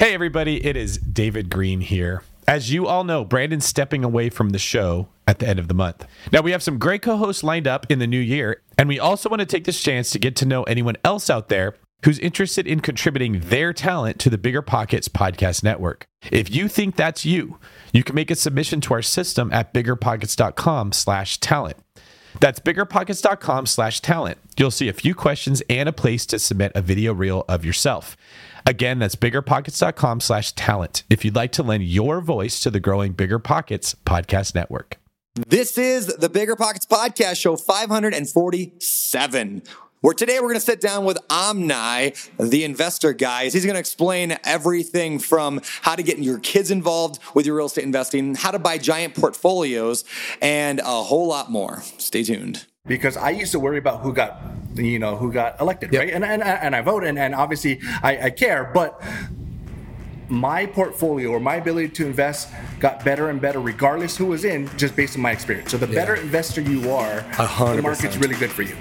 Hey, everybody, it is David Greene here. As you all know, Brandon's stepping away from the show at the end of the month. Now, we have some great co hosts lined up in the new year, and we also want to take this chance to get to know anyone else out there who's interested in contributing their talent to the Bigger Pockets podcast network. If you think that's you, you can make a submission to our system at biggerpockets.com slash talent. That's biggerpockets.com slash talent. You'll see a few questions and a place to submit a video reel of yourself. Again, that's biggerpockets.com slash talent if you'd like to lend your voice to the growing Bigger Pockets podcast network. This is the Bigger Pockets Podcast Show 547. Where today we're going to sit down with Omni, the investor guys. He's going to explain everything from how to get your kids involved with your real estate investing, how to buy giant portfolios, and a whole lot more. Stay tuned because I used to worry about who got you know who got elected, yep. right? And, and and I vote, and, and obviously I, I care, but my portfolio or my ability to invest got better and better regardless who was in, just based on my experience. So the yeah. better investor you are, 100%. the market's really good for you.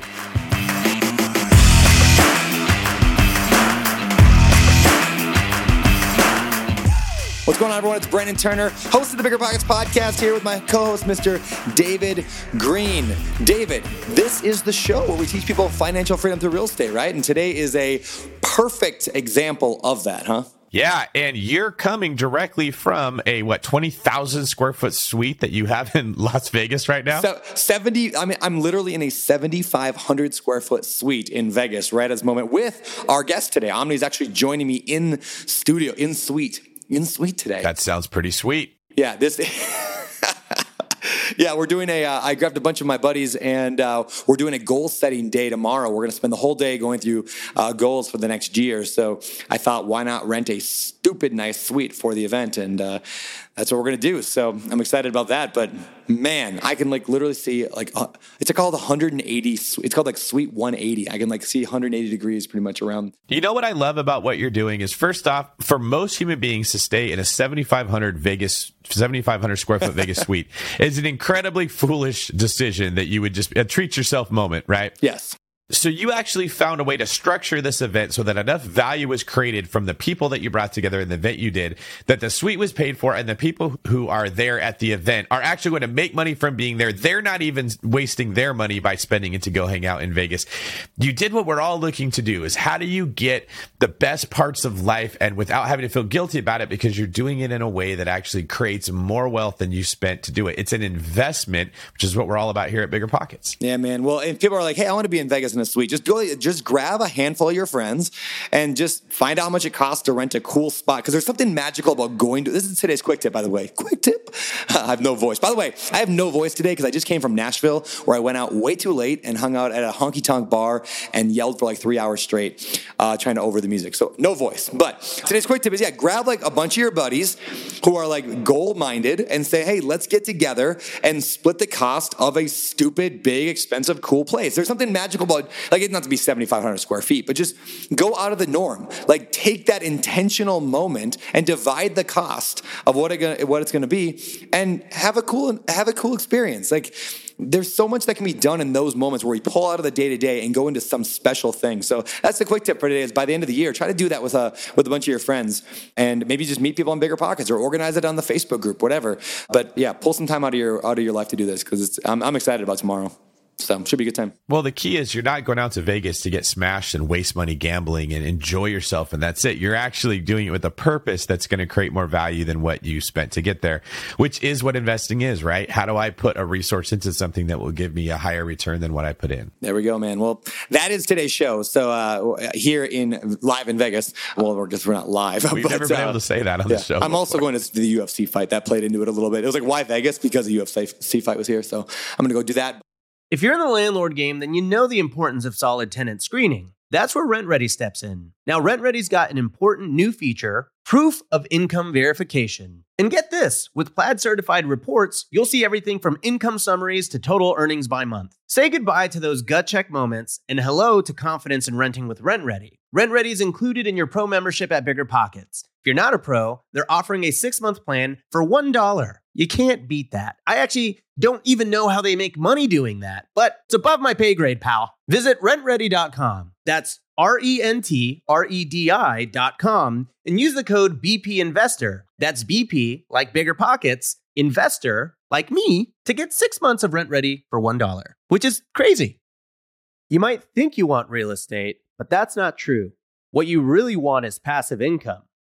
What's going on, everyone? It's Brandon Turner, host of the Bigger Pockets podcast, here with my co host, Mr. David Greene. David, this is the show where we teach people financial freedom through real estate, right? And today is a perfect example of that, huh? Yeah, and you're coming directly from a what twenty thousand square foot suite that you have in Las Vegas right now. So seventy. I mean, I'm literally in a seventy five hundred square foot suite in Vegas right at this moment with our guest today. Omni is actually joining me in studio in suite in sweet today. That sounds pretty sweet. Yeah, this. yeah, we're doing a. Uh, I grabbed a bunch of my buddies, and uh, we're doing a goal setting day tomorrow. We're going to spend the whole day going through uh, goals for the next year. So I thought, why not rent a stupid nice suite for the event? And uh, that's what we're gonna do. So I'm excited about that. But man, I can like literally see like uh, it's called 180. It's called like Suite 180. I can like see 180 degrees pretty much around. You know what I love about what you're doing is first off, for most human beings to stay in a 7,500 Vegas 7,500 square foot Vegas suite is an incredibly foolish decision that you would just a treat yourself moment, right? Yes. So you actually found a way to structure this event so that enough value was created from the people that you brought together in the event you did that the suite was paid for and the people who are there at the event are actually going to make money from being there. They're not even wasting their money by spending it to go hang out in Vegas. You did what we're all looking to do is how do you get the best parts of life and without having to feel guilty about it because you're doing it in a way that actually creates more wealth than you spent to do it. It's an investment, which is what we're all about here at Bigger Pockets. Yeah, man. Well, if people are like, "Hey, I want to be in Vegas in a suite. Just go, just grab a handful of your friends and just find out how much it costs to rent a cool spot. Because there's something magical about going to. This is today's quick tip, by the way. Quick tip. I have no voice. By the way, I have no voice today because I just came from Nashville, where I went out way too late and hung out at a honky tonk bar and yelled for like three hours straight, uh, trying to over the music. So no voice. But today's quick tip is yeah, grab like a bunch of your buddies who are like goal minded and say, hey, let's get together and split the cost of a stupid, big, expensive, cool place. There's something magical about like it's not to be 7,500 square feet, but just go out of the norm. Like take that intentional moment and divide the cost of what, it, what it's going to be, and have a cool have a cool experience. Like there's so much that can be done in those moments where we pull out of the day to day and go into some special thing. So that's the quick tip for today. Is by the end of the year, try to do that with a with a bunch of your friends, and maybe just meet people in bigger pockets or organize it on the Facebook group, whatever. But yeah, pull some time out of your out of your life to do this because I'm, I'm excited about tomorrow. So should be a good time. Well, the key is you're not going out to Vegas to get smashed and waste money gambling and enjoy yourself, and that's it. You're actually doing it with a purpose that's going to create more value than what you spent to get there, which is what investing is, right? How do I put a resource into something that will give me a higher return than what I put in? There we go, man. Well, that is today's show. So uh, here in live in Vegas, well, we're just we're not live. We've but, never been uh, able to say that on yeah. the show. I'm before. also going to the UFC fight that played into it a little bit. It was like why Vegas because the UFC fight was here, so I'm going to go do that. If you're in the landlord game, then you know the importance of solid tenant screening. That's where RentRedi steps in. Now, RentRedi's got an important new feature proof of income verification. And get this with Plaid certified reports, you'll see everything from income summaries to total earnings by month. Say goodbye to those gut check moments and hello to confidence in renting with RentRedi. Rent Ready is included in your pro membership at Bigger Pockets. If you're not a pro, they're offering a six month plan for $1. You can't beat that. I actually don't even know how they make money doing that, but it's above my pay grade, pal. Visit rentredi.com. That's R E N T R E D I.com and use the code BP Investor. That's BP, like bigger pockets, investor, like me, to get six months of RentRedi for $1, which is crazy. You might think you want real estate, but that's not true. What you really want is passive income.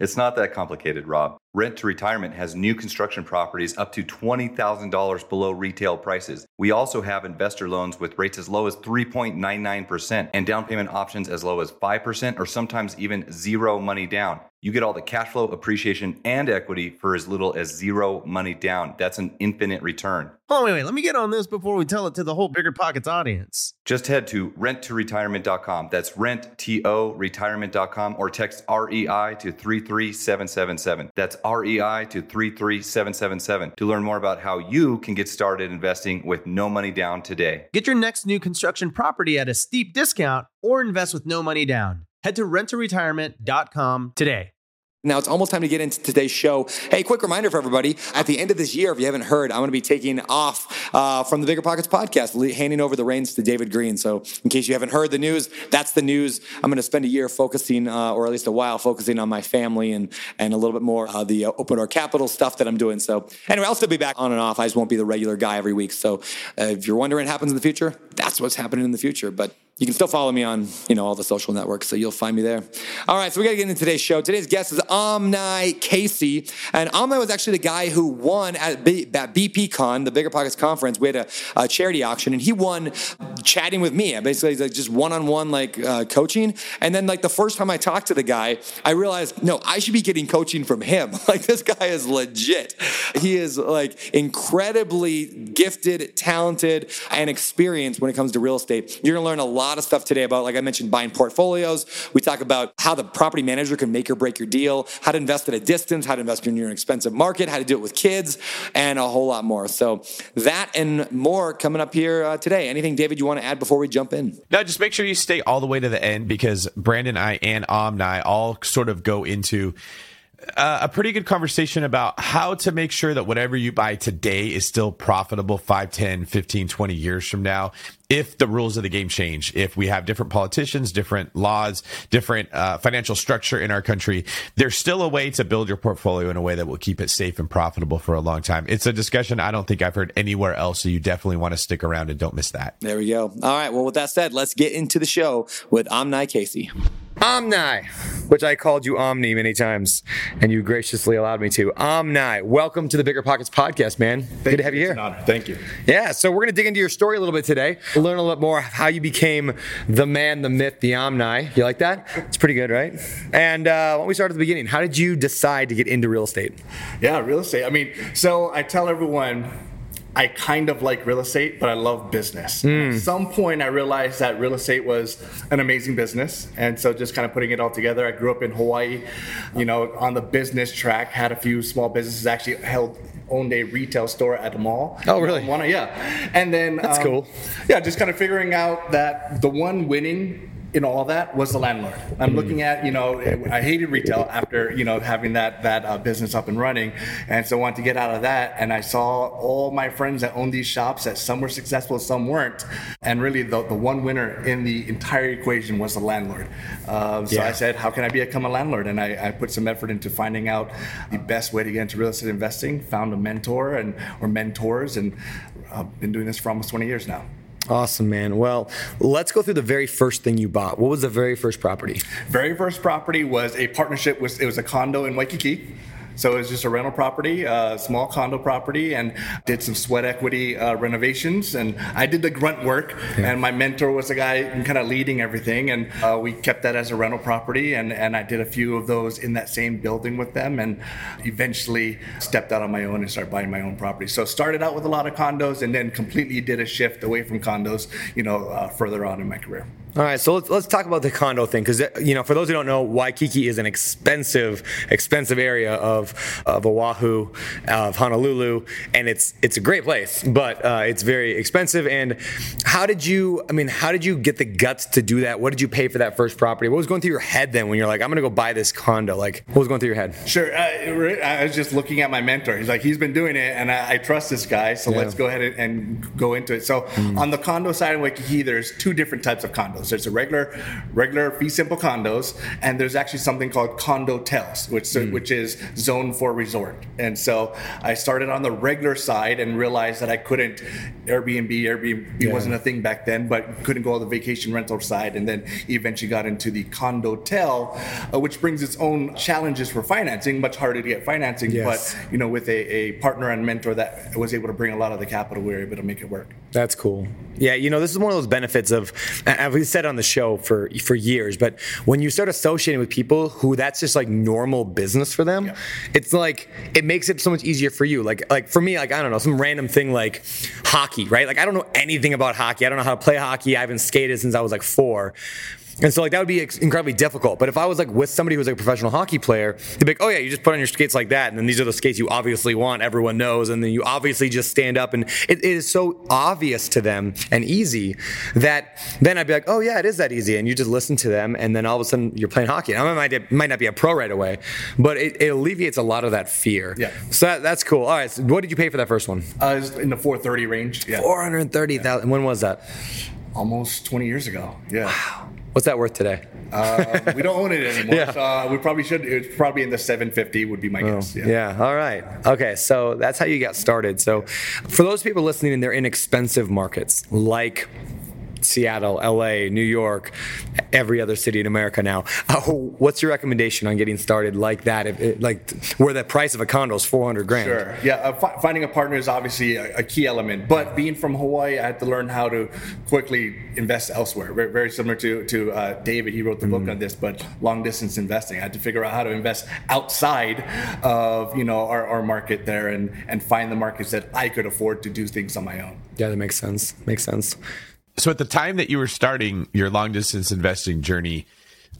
it's not that complicated, Rob. Rent to Retirement has new construction properties up to $20,000 below retail prices. We also have investor loans with rates as low as 3.99% and down payment options as low as 5% or sometimes even zero money down. You get all the cash flow, appreciation, and equity for as little as zero money down. That's an infinite return. Oh, wait, wait. Let me get on this before we tell it to the whole Bigger Pockets audience. Just head to renttoretirement.com. That's rent-to retirement.com or text REI to 33777. That's REI to 33777 to learn more about how you can get started investing with no money down today. Get your next new construction property at a steep discount or invest with no money down. Head to renttoretirement.com today. Now it's almost time to get into today's show. Hey, quick reminder for everybody: at the end of this year, if you haven't heard, I'm going to be taking off uh, from the Bigger Pockets podcast, handing over the reins to David Greene. So, in case you haven't heard the news, that's the news. I'm going to spend a year focusing, uh, or at least a while, focusing on my family and and a little bit more uh, the open door capital stuff that I'm doing. So, anyway, I'll still be back on and off. I just won't be the regular guy every week. So, uh, if you're wondering what happens in the future, that's what's happening in the future. But you can still follow me on, you know, all the social networks, so you'll find me there. All right, so we got to get into today's show. Today's guest is Omni Casey, and Omni was actually the guy who won at, B- at BP Con, the Bigger Pockets conference. We had a, a, charity auction, and he won chatting with me. Basically, like just one-on-one like uh, coaching. And then like the first time I talked to the guy, I realized no, I should be getting coaching from him. like this guy is legit. He is like incredibly gifted, talented, and experienced when it comes to real estate. You're gonna learn a lot lot of stuff today about, like I mentioned, buying portfolios. We talk about how the property manager can make or break your deal, how to invest at a distance, how to invest in your expensive market, how to do it with kids, and a whole lot more. So that and more coming up here uh, today. Anything, David, you want to add before we jump in? No, just make sure you stay all the way to the end because Brandon, I, and Omni all sort of go into uh, a pretty good conversation about how to make sure that whatever you buy today is still profitable 5, 10, 15, 20 years from now. If the rules of the game change, if we have different politicians, different laws, different uh, financial structure in our country, there's still a way to build your portfolio in a way that will keep it safe and profitable for a long time. It's a discussion I don't think I've heard anywhere else. So you definitely want to stick around and don't miss that. There we go. All right. Well, with that said, let's get into the show with Omni Casey. Omni, which I called you Omni many times, and you graciously allowed me to. Omni, welcome to the Bigger Pockets podcast, man. Thank Good to have you here. Thank you. Yeah, so we're going to dig into your story a little bit today, learn a little bit more how you became the man, the myth, the Omni. You like that? It's pretty good, right? And uh, why don't we start at the beginning? How did you decide to get into real estate? Yeah, real estate. I mean, so I tell everyone I kind of like real estate, but I love business. Mm. At some point, I realized that real estate was an amazing business, and so just kind of putting it all together. I grew up in Hawaii, you know, on the business track. Had a few small businesses. Actually, held owned a retail store at the mall. Oh, really? One, yeah. And then that's um, cool. Yeah, just kind of figuring out that the one winning in all that was the landlord. I'm mm. looking at, you know, I hated retail after, you know, having that that uh, business up and running, and so I wanted to get out of that. And I saw all my friends that owned these shops that some were successful, some weren't, and really the, the one winner in the entire equation was the landlord. Um, so yeah. I said, how can I become a landlord? And I, I, put some effort into finding out the best way to get into real estate investing. Found a mentor and or mentors, and I've uh, been doing this for almost 20 years now. Awesome, man. Well, let's go through the very first thing you bought. What was the very first property? Very first property was a partnership with it was a condo in Waikiki. So it was just a rental property, a small condo property, and did some sweat equity uh, renovations. And I did the grunt work, yeah. and my mentor was the guy kind of leading everything. And uh, we kept that as a rental property, and, and I did a few of those in that same building with them, and eventually stepped out on my own and started buying my own property. So started out with a lot of condos, and then completely did a shift away from condos, you know, uh, further on in my career. All right, so let's, let's talk about the condo thing because you know, for those who don't know, Waikiki is an expensive, expensive area of of Oahu, of Honolulu, and it's it's a great place, but uh, it's very expensive. And how did you? I mean, how did you get the guts to do that? What did you pay for that first property? What was going through your head then when you're like, I'm gonna go buy this condo? Like, what was going through your head? Sure, uh, I was just looking at my mentor. He's like, he's been doing it, and I, I trust this guy, so yeah. let's go ahead and, and, go into it. So mm. on the condo side of Waikiki, there's two different types of condos There's a regular, regular fee simple condos, and there's actually something called condo tels, which mm. which is zone for resort. And so I started on the regular side and realized that I couldn't Airbnb. Airbnb yeah. wasn't a thing back then, but couldn't go on the vacation rental side. And then eventually got into the condo tel, uh, which brings its own challenges for financing. Much harder to get financing, yes. but you know, with a, a partner and mentor that was able to bring a lot of the capital, we were able to make it work. That's cool. Yeah, you know, this is one of those benefits of, as we said on the show for for years, but when you start associating with people who that's just like normal business for them, yeah. it's like it makes it so much easier for you. Like like for me, like I don't know, some random thing like hockey, right? Like I don't know anything about hockey. I don't know how to play hockey. I haven't skated since I was like four. And so like that would be incredibly difficult. But if I was like with somebody who's like a professional hockey player, they'd be like, oh yeah, you just put on your skates like that, and then these are the skates you obviously want. Everyone knows, and then you obviously just stand up, and it, it is so obvious to them and easy that then I'd be like, oh yeah, it is that easy, and you just listen to them, and then all of a sudden you're playing hockey. Now, I might might not be a pro right away, but it, it alleviates a lot of that fear. Yeah. So that, that's cool. All right, so what did you pay for that first one? Uh, in the 430 range. Yeah. 430,000. Yeah. When was that? Almost 20 years ago. Yeah. Wow. What's that worth today? Uh, we don't own it anymore. yeah. So uh, we probably should. It's probably in the 750 would be my oh, guess. Yeah. yeah. All right. Okay. So that's how you got started. So for those people listening, and they're in expensive markets like Seattle, LA, New York, every other city in America now. Uh, what's your recommendation on getting started like that? If it, like where the price of a condo is 400 grand. Sure. Yeah. Uh, f- finding a partner is obviously a, a, key element, but being from Hawaii, I had to learn how to quickly invest elsewhere. Very, very similar to, to uh, David. He wrote the book mm. on this, but long distance investing. I had to figure out how to invest outside of, you know, our, our market there and, and find the markets that I could afford to do things on my own. Yeah, that makes sense. Makes sense. So at the time that you were starting your long distance investing journey,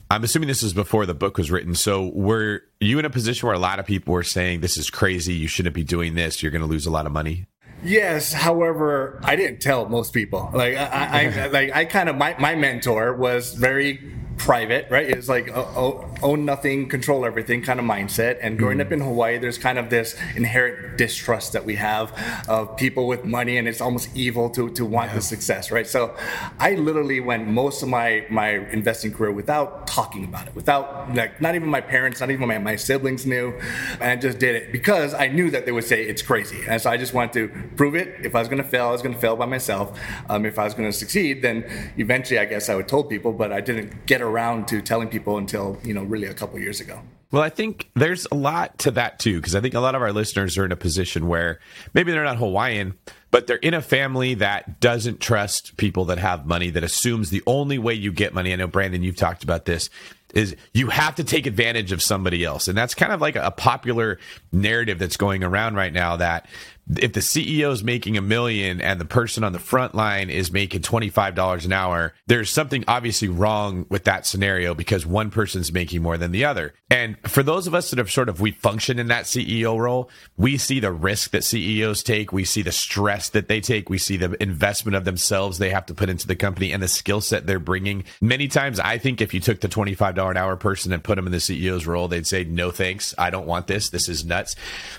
I'm assuming this was before the book was written. So were you in a position where a lot of people were saying this is crazy, you shouldn't be doing this, you're going to lose a lot of money? Yes, however, I didn't tell most people. Like I, I like I kind of my, my mentor was very private, right? It's like own nothing, control everything kind of mindset. And growing mm-hmm. up in Hawaii, there's kind of this inherent distrust that we have of people with money, and it's almost evil to to want yeah. the success, right? So, I literally went most of my my investing career without talking about it, without like not even my parents, not even my, my siblings knew, and I just did it because I knew that they would say it's crazy, and so I just wanted to prove it. If I was going to fail, I was going to fail by myself. Um, if I was going to succeed, then eventually, I guess I would told people, but I didn't get around to telling people until you know really a couple years ago. Well, I think there's a lot to that too, because I think a lot of our listeners are in a position where maybe they're not Hawaiian, but they're in a family that doesn't trust people that have money, that assumes the only way you get money. I know, Brandon, you've talked about this, is you have to take advantage of somebody else. And that's kind of like a popular narrative that's going around right now that if the CEO is making a million and the person on the front line is making $25 an hour, there's something obviously wrong with that scenario because one person's making more than the other. And for those of us that have sort of, we function in that CEO role, we see the risk that CEOs take. We see the stress that they take. We see the investment of themselves they have to put into the company and the skill set they're bringing. Many times, I think if you took the $25 an hour person and put them in the CEO's role, they'd say, no thanks. I don't want this. This is nuts.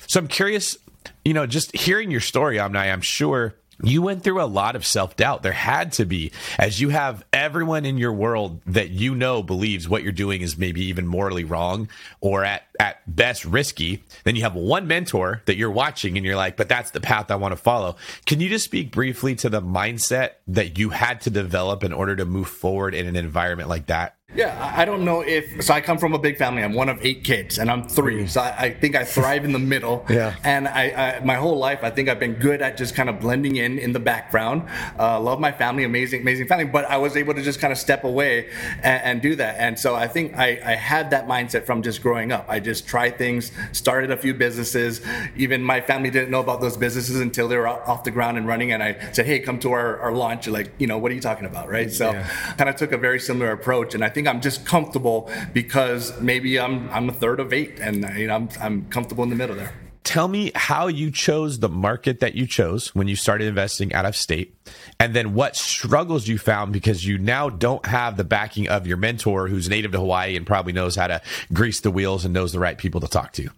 So I'm curious, you know, just hearing your story, Omni, I'm sure you went through a lot of self doubt. There had to be, as you have everyone in your world that you know believes what you're doing is maybe even morally wrong or at, at best risky. Then you have one mentor that you're watching and you're like, but that's the path I want to follow. Can you just speak briefly to the mindset that you had to develop in order to move forward in an environment like that? Yeah, I don't know if so. I come from a big family. I'm one of eight kids, and I'm three. So I, I think I thrive in the middle. Yeah. And I, I, my whole life, I think I've been good at just kind of blending in in the background. Uh, love my family, amazing, amazing family. But I was able to just kind of step away and, and do that. And so I think I, I had that mindset from just growing up. I just tried things, started a few businesses. Even my family didn't know about those businesses until they were off the ground and running. And I said, "Hey, come to our, our launch." Like, you know, what are you talking about, right? So, yeah. kind of took a very similar approach, and I think I'm just comfortable because maybe I'm I'm a third of eight, and you know, I'm I'm comfortable in the middle there. Tell me how you chose the market that you chose when you started investing out of state, and then what struggles you found because you now don't have the backing of your mentor who's native to Hawaii and probably knows how to grease the wheels and knows the right people to talk to.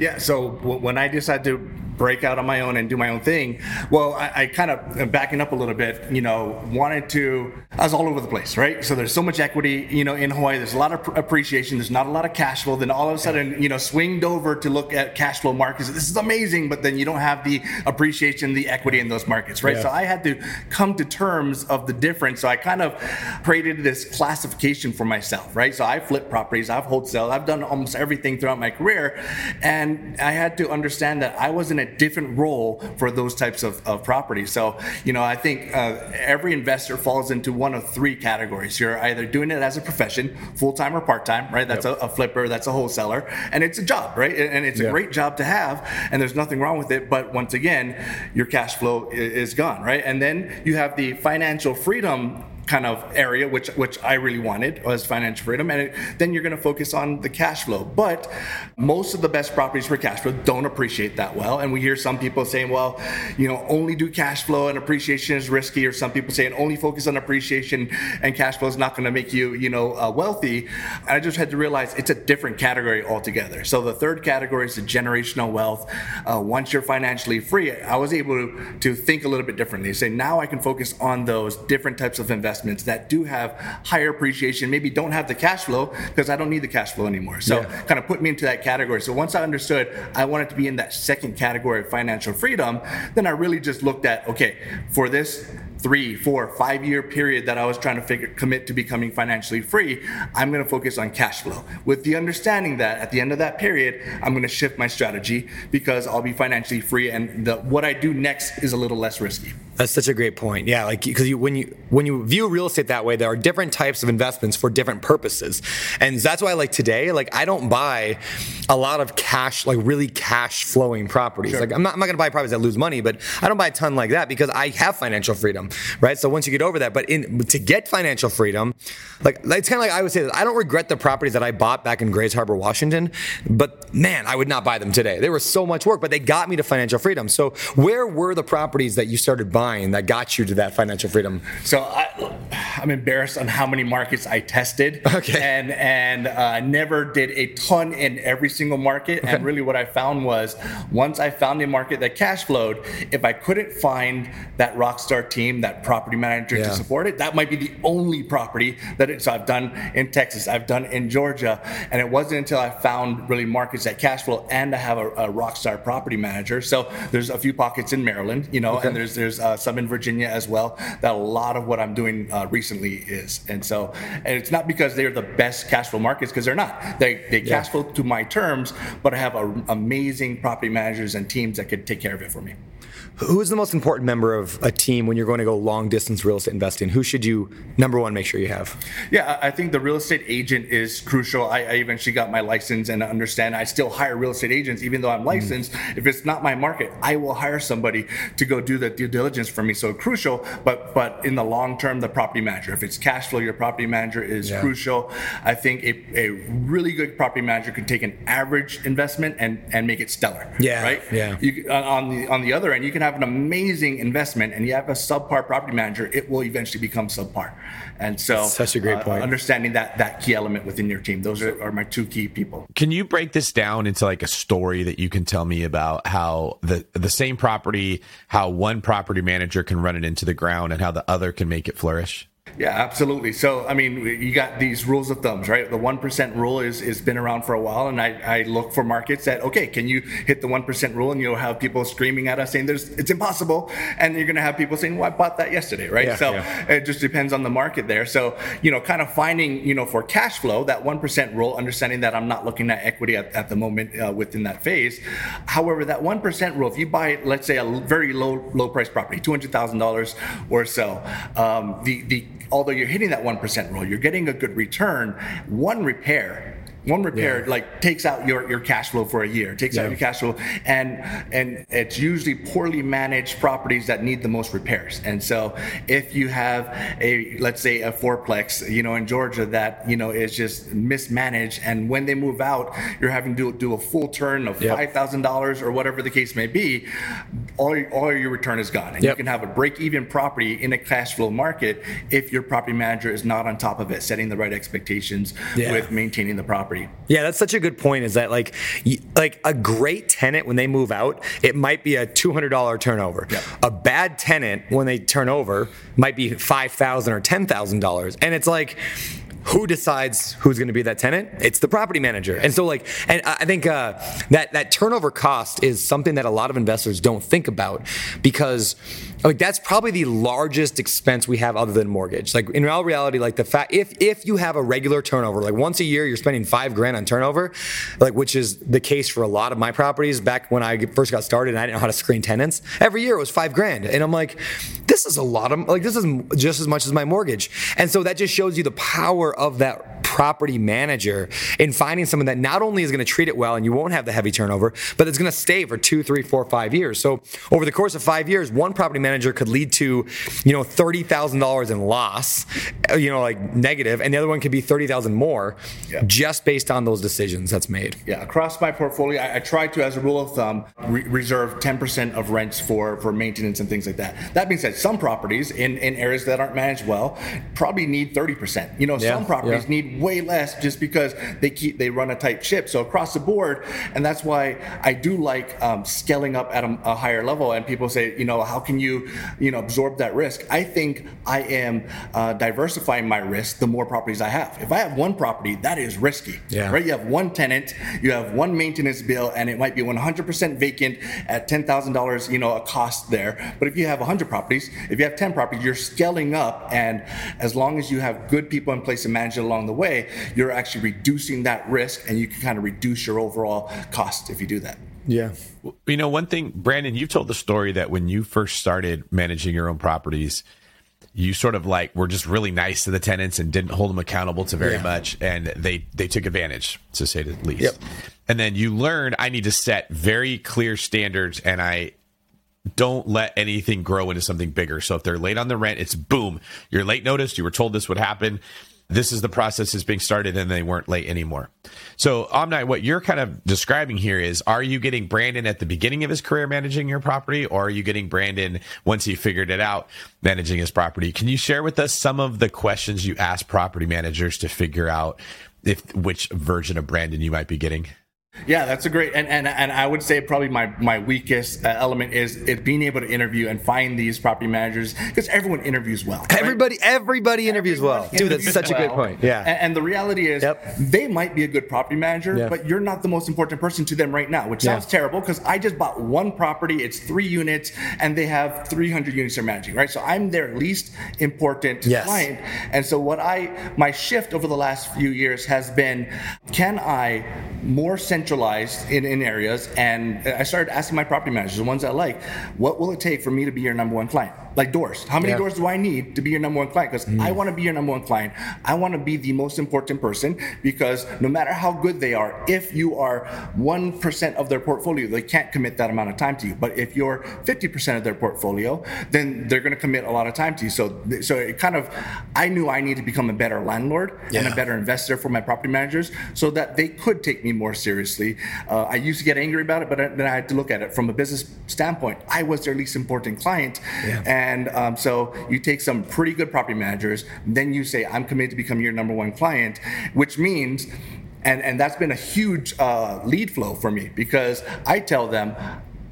Yeah, so when I decided to break out on my own and do my own thing, well, I, I, kind of backing up a little bit, you know, wanted to. I was all over the place, right? So there's so much equity, you know, in Hawaii. There's a lot of appreciation. There's not a lot of cash flow. Then all of a sudden, you know, swinged over to look at cash flow markets. This is amazing, but then you don't have the appreciation, the equity in those markets, right? Yeah. So I had to come to terms of the difference. So I kind of created this classification for myself, right? So I flip properties, I've wholesale, I've done almost everything throughout my career and I had to understand that I was in a different role for those types of, of properties. So, you know, I think uh, every investor falls into one of three categories. You're either doing it as a profession, full time or part time, right? That's yep. a, a, flipper, that's a wholesaler, and it's a job, right? And it's a great job to have, and there's nothing wrong with it. But once again, your cash flow is gone, right? And then you have the financial freedom kind of area, which which I really wanted was financial freedom, and it, then you're going to focus on the cash flow. But most of the best properties for cash flow don't appreciate that well, and we hear some people saying, well, you know, only do cash flow and appreciation is risky, or some people saying only focus on appreciation and cash flow is not going to make you, you know, uh, wealthy. And I just had to realize it's a different category altogether. So the third category is the generational wealth. Uh, once you're financially free, I was able to, to think a little bit differently. Say now I can focus on those different types of investments investments that do have higher appreciation, maybe don't have the cash flow because I don't need the cash flow anymore. So yeah. kind of put me into that category. So once I understood I wanted to be in that second category of financial freedom, then I really just looked at okay, for this three, four, five year period that I was trying to figure, commit to becoming financially free, I'm going to focus on cash flow with the understanding that at the end of that period, I'm going to shift my strategy because I'll be financially free and the, what I do next is a little less risky. That's such a great point. Yeah, like because you when you when you view real estate that way, there are different types of investments for different purposes, and that's why like today, like I don't buy a lot of cash, like really cash flowing properties. Sure. Like I'm not, I'm not going to buy properties that lose money, but I don't buy a ton like that because I have financial freedom right? So once you get over that, but in to get financial freedom, like it's kind of like I would say that I don't regret the properties that I bought back in Grays Harbor, Washington, but man, I would not buy them today. They were so much work, but they got me to financial freedom. So where were the properties that you started buying that got you to that financial freedom? So I, I'm embarrassed on how many markets I tested, okay, and and uh, never did a ton in every single market. Okay. And really, what I found was once I found a market that cash flowed, if I couldn't find that rock star team that property manager yeah. to support it. That might be the only property that it, so I've done in Texas, I've done in Georgia, and it wasn't until I found really markets that cash flow and I have a, a rock star property manager. So there's a few pockets in Maryland, you know, okay. and there's there's uh, some in Virginia as well. That a lot of what I'm doing uh, recently is, and so and it's not because they're the best cash flow markets because they're not. They they yeah. cash flow to my terms, but I have a, amazing property managers and teams that could take care of it for me. Who is the most important member of a team when you're going to go long distance real estate investing? Who should you number one make sure you have? Yeah, I think the real estate agent is crucial. I, I eventually got my license and understand I still hire real estate agents even though I'm mm. licensed. Mm. If it's not my market, I will hire somebody to go do the due diligence for me. So crucial, but but in the long term, the property manager. If it's cash flow, your property manager is yeah. crucial. I think a, a really good property manager can take an average investment and and make it stellar. Yeah, right. Yeah. You, on the on the other end, you can have an amazing investment and you have a subpar property manager, it will eventually become subpar. And so, such a great uh, point. Understanding that that key element within your team, those are, are my two key people. Can you break this down into like a story that you can tell me about how the the same property, how one property manager can run it into the ground, and how the other can make it flourish? Yeah, absolutely. So, I mean, you got these rules of thumbs, right? The 1% rule is, is been around for a while. And I, I look for markets that, okay, can you hit the 1% rule? And you'll have people screaming at us saying there's, it's impossible. And you're going to have people saying, well, I bought that yesterday, right? Yeah, so yeah. it just depends on the market there. So, you know, kind of finding, you know, for cash flow, that 1% rule, understanding that I'm not looking at equity at, at the moment uh, within that phase. However, that 1% rule, if you buy, let's say a very low, low price property, $200,000 or so, um, the, the although you're hitting that 1% rule, you're getting a good return. One repair one repair yeah. like takes out your, your cash flow for a year, takes yeah. out your cash flow, and and it's usually poorly managed properties that need the most repairs. And so if you have a let's say a fourplex, you know, in Georgia that you know is just mismanaged, and when they move out, you're having to do, do a full turn of yep. five thousand dollars or whatever the case may be, all all your return is gone, and yep. you can have a break even property in a cash flow market if your property manager is not on top of it, setting the right expectations yeah. with maintaining the property property. Yeah, that's such a good point. Is that like, like a great tenant when they move out, it might be a two hundred dollar turnover. Yep. A bad tenant when they turn over might be five thousand or ten thousand dollars, and it's like who decides who's going to be that tenant? It's the property manager. And so, like, and I think uh, that that turnover cost is something that a lot of investors don't think about because, like, that's probably the largest expense we have other than mortgage. Like in all reality, like the fact if if you have a regular turnover, like once a year, you're spending five grand on turnover, like which is the case for a lot of my properties. Back when I first got started, and I didn't know how to screen tenants. Every year it was five grand, and I'm like, this is a lot of like this is just as much as my mortgage. And so that just shows you the power of that property manager in finding someone that not only is going to treat it well and you won't have the heavy turnover, but it's going to stay for two, three, four, five years. So over the course of five years, one property manager could lead to, you know, thirty thousand dollars in loss, uh, you know, like negative, and the other one could be thirty thousand more, yeah. just based on those decisions that's made. Yeah, across my portfolio, I, I try to, as a rule of thumb, re- reserve ten percent of rents for for maintenance and things like that. That being said, some properties in in areas that aren't managed well probably need thirty percent. You know, yeah, some properties yeah. need way less just because they keep they run a tight ship. So across the board, and that's why I do like um, scaling up at a, a, higher level. And people say, you know, how can you, you know, absorb that risk? I think I am uh, diversifying my risk the more properties I have. If I have one property, that is risky. Yeah. Right. You have one tenant, you have one maintenance bill, and it might be 100% vacant at ten thousand dollars, you know, a cost there. But if you have 100 properties, if you have 10 properties, you're scaling up, and as long as you have good people in place to manage it along the way, you're actually reducing that risk and you can kind of reduce your overall cost if you do that. Yeah. You know, one thing, Brandon, you've told the story that when you first started managing your own properties, you sort of like were just really nice to the tenants and didn't hold them accountable to very yeah. much and they they took advantage to say the least yep. and then you learned i need to set very clear standards and i don't let anything grow into something bigger so if they're late on the rent it's boom you're late notice you were told this would happen this is the process is being started and they weren't late anymore. So, Omni, what you're kind of describing here is are you getting Brandon at the beginning of his career managing your property, or are you getting Brandon once he figured it out managing his property? Can you share with us some of the questions you ask property managers to figure out if which version of Brandon you might be getting? Yeah, that's a great and and, and I would say probably my my weakest uh, element is it being able to interview and find these property managers because everyone interviews well. Right? Everybody everybody interviews everybody well. Dude, that's such well. a good point. Yeah. And, and the reality is yep. they might be a good property manager, but you're not the most important person to them right now, which sounds yeah. terrible because I just bought one property, it's 3 units and they have 300 units they're managing, right? So I'm their least important yes. client. And so what I my shift over the last few years has been can I more centralize centralized in, in areas. And I started asking my property managers, the ones I like, what will it take for me to be your number one client? Like doors. How many yeah. doors do I need to be your number one client? Because mm. I want to be your number one client. I want to be the most important person because no matter how good they are, if you are 1% of their portfolio, they can't commit that amount of time to you. But if you're 50% of their portfolio, then they're going to commit a lot of time to you. So, so it kind of, I knew I need to become a better landlord yeah. and a better investor for my property managers so that they could take me more seriously seriously. Uh, I used to get angry about it, but then I had to look at it from a business standpoint. I was their least important client, yeah. and um, so you take some pretty good property managers, then you say, "I'm committed to become your number one client," which means and and that's been a huge uh, lead flow for me because I tell them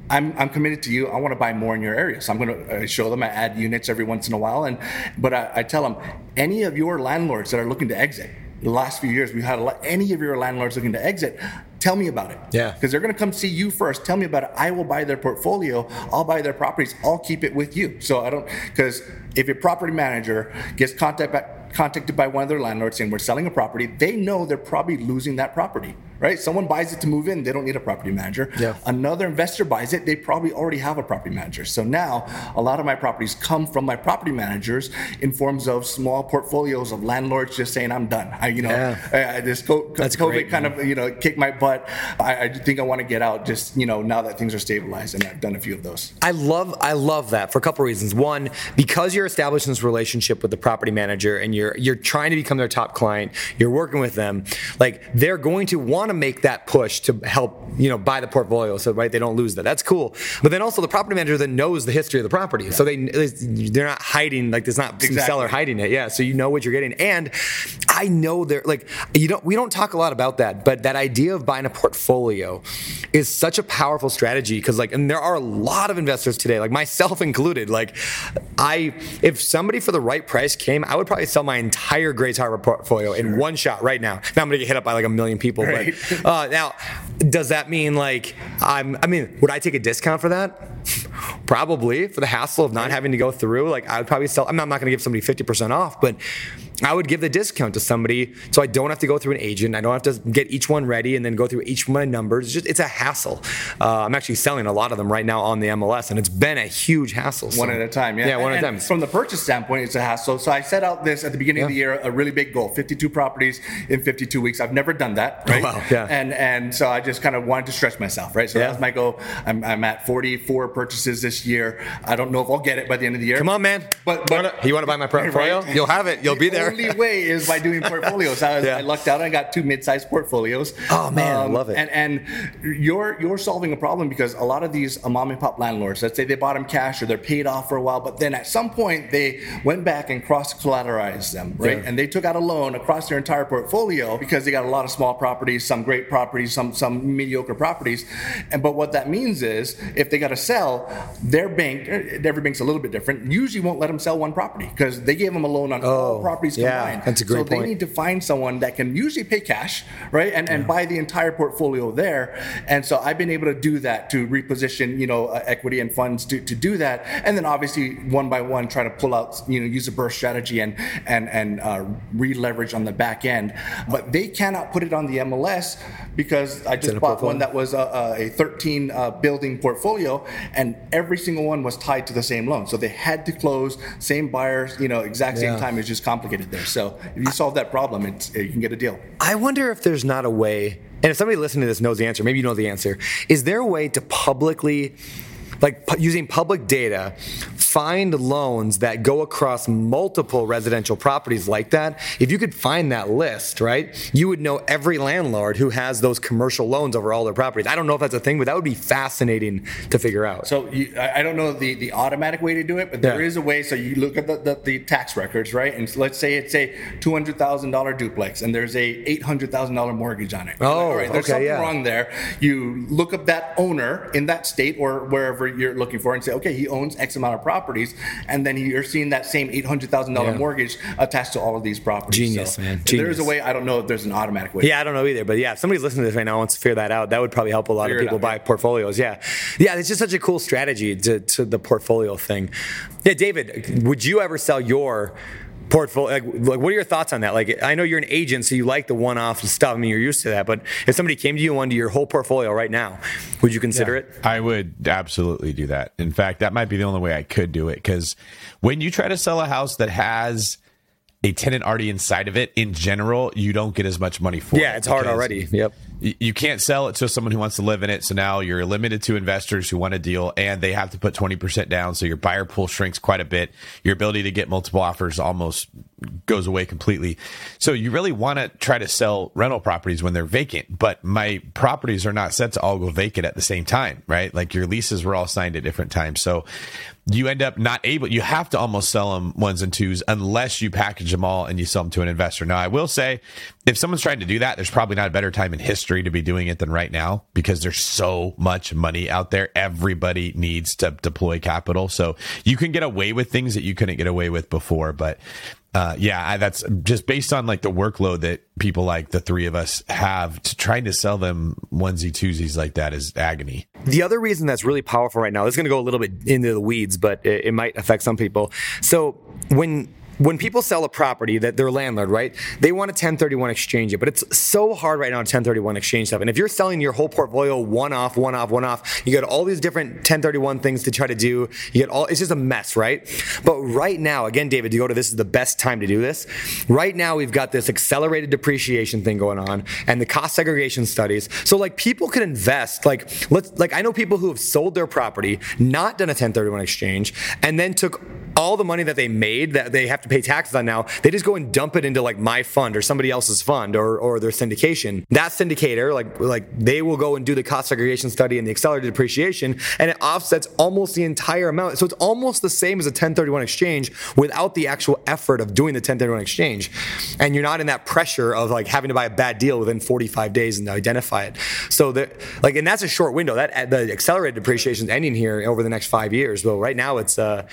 I'm, I'm committed to you. I want to buy more in your area. So I'm going to uh, show them. I add units every once in a while. And but I, I tell them any of your landlords that are looking to exit. The last few years, we've had a lot. Any of your landlords looking to exit, tell me about it. Yeah. Because they're going to come see you first. Tell me about it. I will buy their portfolio. I'll buy their properties. I'll keep it with you. So I don't because if your property manager gets contact contacted by one of their landlords saying we're selling a property, they know they're probably losing that property right? Someone buys it to move in, they don't need a property manager. Yeah. Another investor buys it, they probably already have a property manager. So now a lot of my properties come from my property managers in forms of small portfolios of landlords just saying, I'm done. I, you know, yeah. I, this That's COVID great, kind man. of, you know, kicked my butt. I, I think I want to get out just, you know, now that things are stabilized and I've done a few of those. I love, I love that for a couple of reasons. One, because you're establishing this relationship with the property manager and you're, you're trying to become their top client, you're working with them, like they're going to want want to make that push to help, you know, buy the portfolio so right they don't lose that. That's cool. But then also the property manager then knows the history of the property, so they they're not hiding like there's not exactly. some seller hiding it. Yeah, so you know what you're getting. And I know they're like you don't we don't talk a lot about that, but that idea of buying a portfolio is such a powerful strategy because like and there are a lot of investors today, like myself included. Like I if somebody for the right price came, I would probably sell my entire Grays Harbor portfolio sure. in one shot right now. Now I'm gonna get hit up by like a million people, right. uh, now, does that mean like I'm? I mean, would I take a discount for that? Probably for the hassle of not having to go through. Like I would probably sell. I'm not, not going to give somebody 50% off, but I would give the discount to somebody so I don't have to go through an agent. I don't have to get each one ready and then go through each one of my numbers. It's just it's a hassle. Uh, I'm actually selling a lot of them right now on the MLS, and it's been a huge hassle. So. One at a time, yeah. Yeah, one and, at a time. From the purchase standpoint, it's a hassle. So I set out this at the beginning yeah. of the year, a really big goal: 52 properties in 52 weeks. I've never done that, right? Oh, wow. Yeah. And and so I just kind of wanted to stretch myself, right? So yeah. that was my goal. I'm, I'm at 44 purchases this year. I don't know if I'll get it by the end of the year. Come on, man. But, but you want to buy my portfolio? Right? You'll have it. You'll be there. The only way is by doing portfolios. I, was, yeah. I lucked out. I got two mid-sized portfolios. Oh man, um, I love it. And and you're you're solving a problem because a lot of these mom and pop landlords, let's say they bought them cash or they're paid off for a while, but then at some point they went back and cross-collateralized them, right? Yeah. And they took out a loan across their entire portfolio because they got a lot of small properties, some great properties, some some mediocre properties. And but what that means is if they got to sell, their bank, every bank's a little bit different, usually won't let them sell one property because they gave them a loan on oh, all properties combined. Yeah, that's a great so point. they need to find someone that can usually pay cash, right, and and buy the entire portfolio there. And so I've been able to do that to reposition, you know, uh, equity and funds to, to do that, and then obviously one by one try to pull out, you know, use a BRRRR strategy and and and uh, re-leverage on the back end. But they cannot put it on the MLS because I just bought one that was a, a 13 uh, building portfolio, and every single one was tied to the same loan. So they had to close, same buyers, you know, exact same yeah. time. It's just complicated there. So if you solve that problem, it's, you can get a deal. I wonder if there's not a way, and if somebody listening to this knows the answer, maybe you know the answer. Is there a way to publicly like pu- using public data, find loans that go across multiple residential properties like that. If you could find that list, right, you would know every landlord who has those commercial loans over all their properties. I don't know if that's a thing, but that would be fascinating to figure out. So you, I don't know the, the automatic way to do it, but there yeah. is a way. So you look at the, the, the tax records, right, and let's say it's a two hundred thousand dollar duplex, and there's a eight hundred thousand dollar mortgage on it. Oh, right, there's okay, something yeah. wrong there. You look up that owner in that state or wherever you're looking for, and say, okay, he owns X amount of properties, and then you're seeing that same eight hundred thousand yeah. dollar mortgage attached to all of these properties. Genius, so man. Genius. There's a way. I don't know if there's an automatic way. Yeah, I don't know either. But yeah, if somebody's listening to this right now wants to figure that out, that would probably help a lot figure of people out, buy yeah. portfolios. Yeah, yeah, it's just such a cool strategy to, to the portfolio thing. Yeah, David, would you ever sell your portfolio like, like, what are your thoughts on that? Like i know you're an agent so you like the one-off stuff. I mean you're used to that but if somebody came to you and wanted your whole portfolio right now would you consider yeah, it? I would absolutely do that. In fact that might be the only way i could do it because when you try to sell a house that has a tenant already inside of it in general you don't get as much money for it. yeah it's hard already yep you can't sell it to someone who wants to live in it. So now you're limited to investors who want a deal and they have to put 20% down. So your buyer pool shrinks quite a bit. Your ability to get multiple offers almost goes away completely. So you really want to try to sell rental properties when they're vacant, but my properties are not set to all go vacant at the same time, right? Like your leases were all signed at different times. So you end up not able, you have to almost sell them ones and twos unless you package them all and you sell them to an investor. Now, I will say if someone's trying to do that, there's probably not a better time in history to be doing it than right now because there's so much money out there. Everybody needs to deploy capital. So you can get away with things that you couldn't get away with before. But uh, yeah, I, that's just based on like the workload that people like the three of us have to trying to sell them onesie twosies like that is agony. The other reason that's really powerful right now, this is going to go a little bit into the weeds, but it, it might affect some people. So when when people sell a property that their landlord, right, they want a 1031 exchange it, but it's so hard right now to 1031 exchange stuff. And if you're selling your whole portfolio one off, one off, one off, you got all these different 1031 things to try to do. You get all, it's just a mess, right? But right now, again, David, you go to this is the best time to do this. Right now, we've got this accelerated depreciation thing going on and the cost segregation studies. So like people can invest, like let's, like I know people who have sold their property, not done a 1031 exchange, and then took all the money that they made that they have to pay taxes on now, they just go and dump it into like my fund or somebody else's fund or, or their syndication. That syndicator, like like they will go and do the cost segregation study and the accelerated depreciation, and it offsets almost the entire amount. So it's almost the same as a 1031 exchange without the actual effort of doing the 1031 exchange. And you're not in that pressure of like having to buy a bad deal within 45 days and identify it. So that like and that's a short window. That the accelerated depreciation is ending here over the next five years. But right now it's uh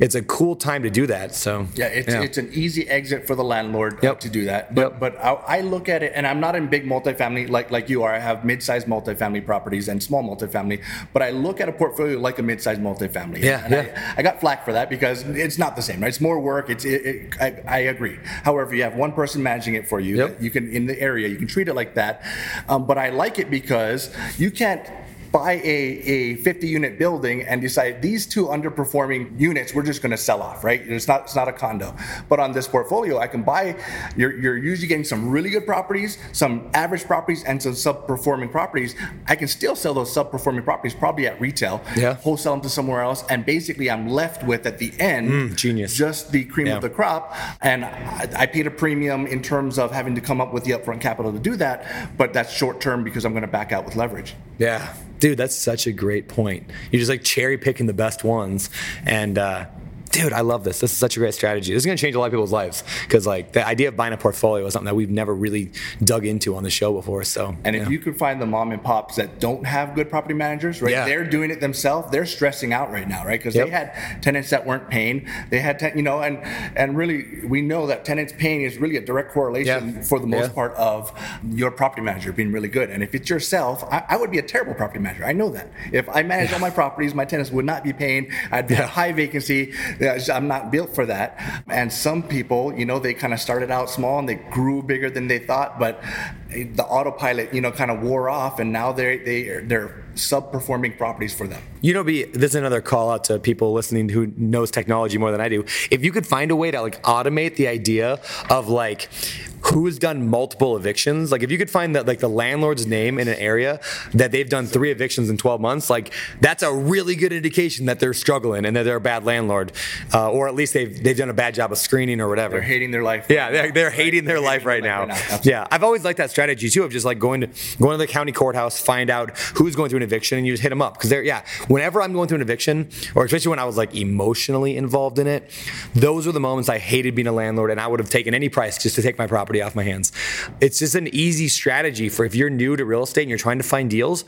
it's a cool time to do that. So yeah, it's yeah. it's an easy exit for the landlord yep. to do that. But yep. but I, I, look at it, and I'm not in big multifamily like like you are. I have mid-sized multifamily properties and small multifamily, but I look at a portfolio like a mid-sized multifamily. Yeah, and yeah. I, I, got flack for that because it's not the same. Right? It's more work. It's it, it, I, I, agree. However, you have one person managing it for you. Yep. You can in the area. You can treat it like that. Um, but I like it because you can't buy a, a 50 unit building and decide these two underperforming units we're just going to sell off right? It's not it's not a condo. But on this portfolio i can buy you're, you're usually getting some really good properties some average properties and some sub-performing properties. I can still sell those sub-performing properties probably at retail yeah. wholesale them to somewhere else and basically i'm left with at the end mm, genius. just the cream yeah. of the crop. And I, I paid a premium in terms of having to come up with the upfront capital to do that but that's short term because i'm going to back out with leverage. Yeah Dude, that's such a great point. You're just like cherry picking the best ones. And uh, dude, I love this. This is such a great strategy. This is going to change a lot of people's lives because like the idea of buying a portfolio is something that we've never really dug into on the show before. So, and if you could find the mom and pops that don't have good property managers, right? Yeah. They're doing it themselves. They're stressing out right now, right? Because yep. they had tenants that weren't paying. They had, ten, you know, and and really we know that tenants paying is really a direct correlation yeah. for the most yeah. part of your property manager being really good. And if it's yourself, I, I, would be a terrible property manager. I know that. If I managed all my properties, my tenants would not be paying. I'd be at high vacancy I'm not built for that. And some people, you know, they kind of started out small and they grew bigger than they thought, but the autopilot, you know, kind of wore off, and now they're they they're sub-performing properties for them. You know, be this is another call out to people listening who knows technology more than I do. If you could find a way to like automate the idea of like who's done multiple evictions. Like if you could find that like the landlord's name in an area that they've done three evictions in 12 months, like that's a really good indication that they're struggling and that they're a bad landlord, uh, or at least they've they've done a bad job of screening or whatever. They're hating their life. Yeah, they're, they're hating their they're life hating right now. Life right now. Yeah, I've always liked that strategy too of just like going to going to the county courthouse, find out who's going through an eviction, and you just hit them up because they're yeah. Whenever I'm going through an eviction, or especially when I was like emotionally involved in it, those were the moments I hated being a landlord, and I would have taken any price just to take my property off my hands. It's just an easy strategy for if you're new to real estate and you're trying to find deals.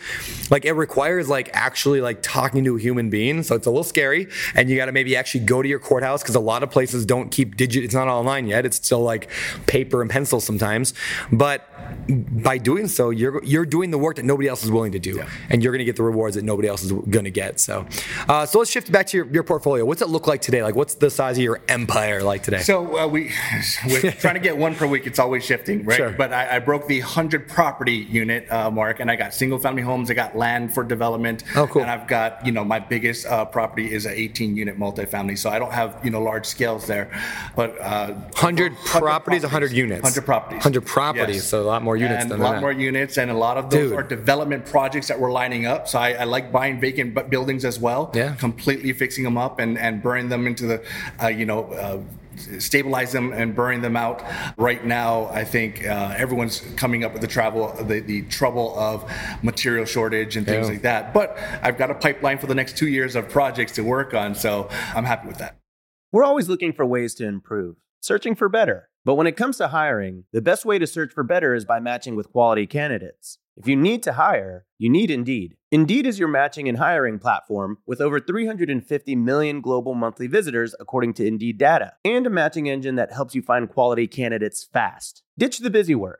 Like it requires like actually like talking to a human being, so it's a little scary, and you got to maybe actually go to your courthouse because a lot of places don't keep digit. It's not online yet. It's still like paper and pencil sometimes, but by doing so, you're you're doing the work that nobody else is willing to do, yeah. and you're going to get the rewards that nobody else is going to get. So, uh, so let's shift back to your, your portfolio. What's it look like today? Like, what's the size of your empire like today? So uh, we we're trying to get one per week it's always shifting, right? Sure. But I, I broke the 100 property unit uh, mark, and I got single family homes. I got land for development. Oh, cool. And I've got, you know, my biggest uh, property is an 18 unit multifamily, so I don't have, you know, large scales there. But uh, 100 properties, 100 units. 100 properties. 100 properties, so a lot more units and than a lot that. more units, and a lot of those Dude. are development projects that we're lining up. So I, I like buying vacant buildings as well. Yeah. completely fixing them up and and burning them into the, uh, you know. Stabilize them and burn them out right now i think uh, everyone's coming up with the travel the, the trouble of material shortage and things Yeah. like that but i've got a pipeline for the next two years of projects to work on so i'm happy with that We're always looking for ways to improve, searching for better. But when it comes to hiring, the best way to search for better is by matching with quality candidates. If you need to hire, you need Indeed. Indeed is your matching and hiring platform with over 350 million global monthly visitors, according to Indeed data, and a matching engine that helps you find quality candidates fast. Ditch the busy work.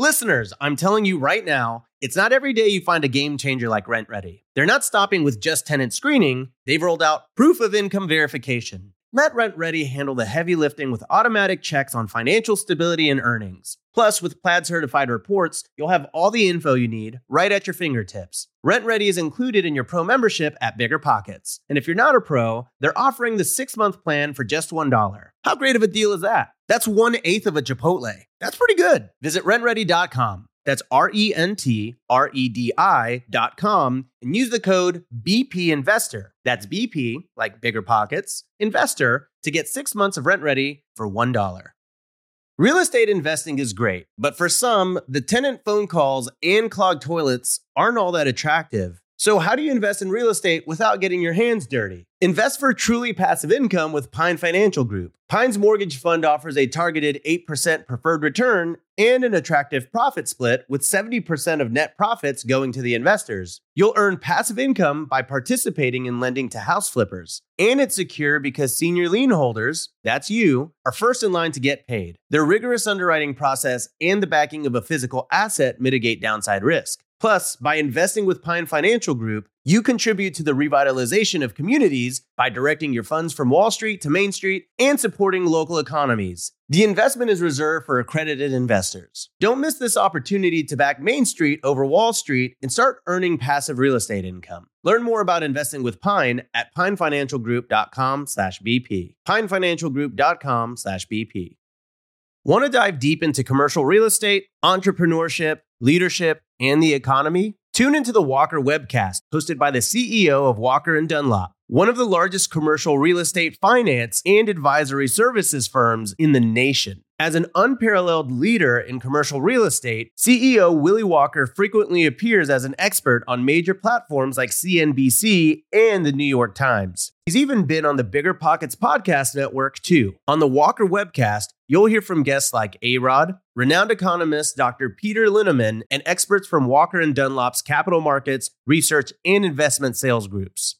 Listeners, I'm telling you right now, it's not every day you find a game changer like RentRedi. They're not stopping with just tenant screening, they've rolled out proof of income verification. Let RentRedi handle the heavy lifting with automatic checks on financial stability and earnings. Plus, with Plaid certified reports, you'll have all the info you need right at your fingertips. RentRedi is included in your pro membership at Bigger Pockets. And if you're not a pro, they're offering the six month plan for just $1. How great of a deal is that? That's one eighth of a Chipotle. That's pretty good. Visit rentredi.com. That's R E N T R E D I.com and use the code BP Investor. That's BP, like bigger pockets, investor to get six months of RentRedi for $1. Real estate investing is great, but for some, the tenant phone calls and clogged toilets aren't all that attractive. So, how do you invest in real estate without getting your hands dirty? Invest for truly passive income with Pine Financial Group. Pine's mortgage fund offers a targeted 8% preferred return and an attractive profit split with 70% of net profits going to the investors. You'll earn passive income by participating in lending to house flippers. And it's secure because senior lien holders, that's you, are first in line to get paid. Their rigorous underwriting process and the backing of a physical asset mitigate downside risk. Plus, by investing with Pine Financial Group, you contribute to the revitalization of communities by directing your funds from Wall Street to Main Street and supporting local economies. The investment is reserved for accredited investors. Don't miss this opportunity to back Main Street over Wall Street and start earning passive real estate income. Learn more about investing with Pine at pinefinancialgroup.com/bp. pinefinancialgroup.com/bp. Want to dive deep into commercial real estate, entrepreneurship, leadership, and the economy? Tune into the Walker webcast hosted by the CEO of Walker and Dunlop, one of the largest commercial real estate finance and advisory services firms in the nation. As an unparalleled leader in commercial real estate, CEO Willy Walker frequently appears as an expert on major platforms like CNBC and the New York Times. He's even been on the Bigger Pockets podcast network too. On the Walker webcast, you'll hear from guests like A-Rod, renowned economist Dr. Peter Linneman, and experts from Walker and Dunlop's capital markets, research, and investment sales groups.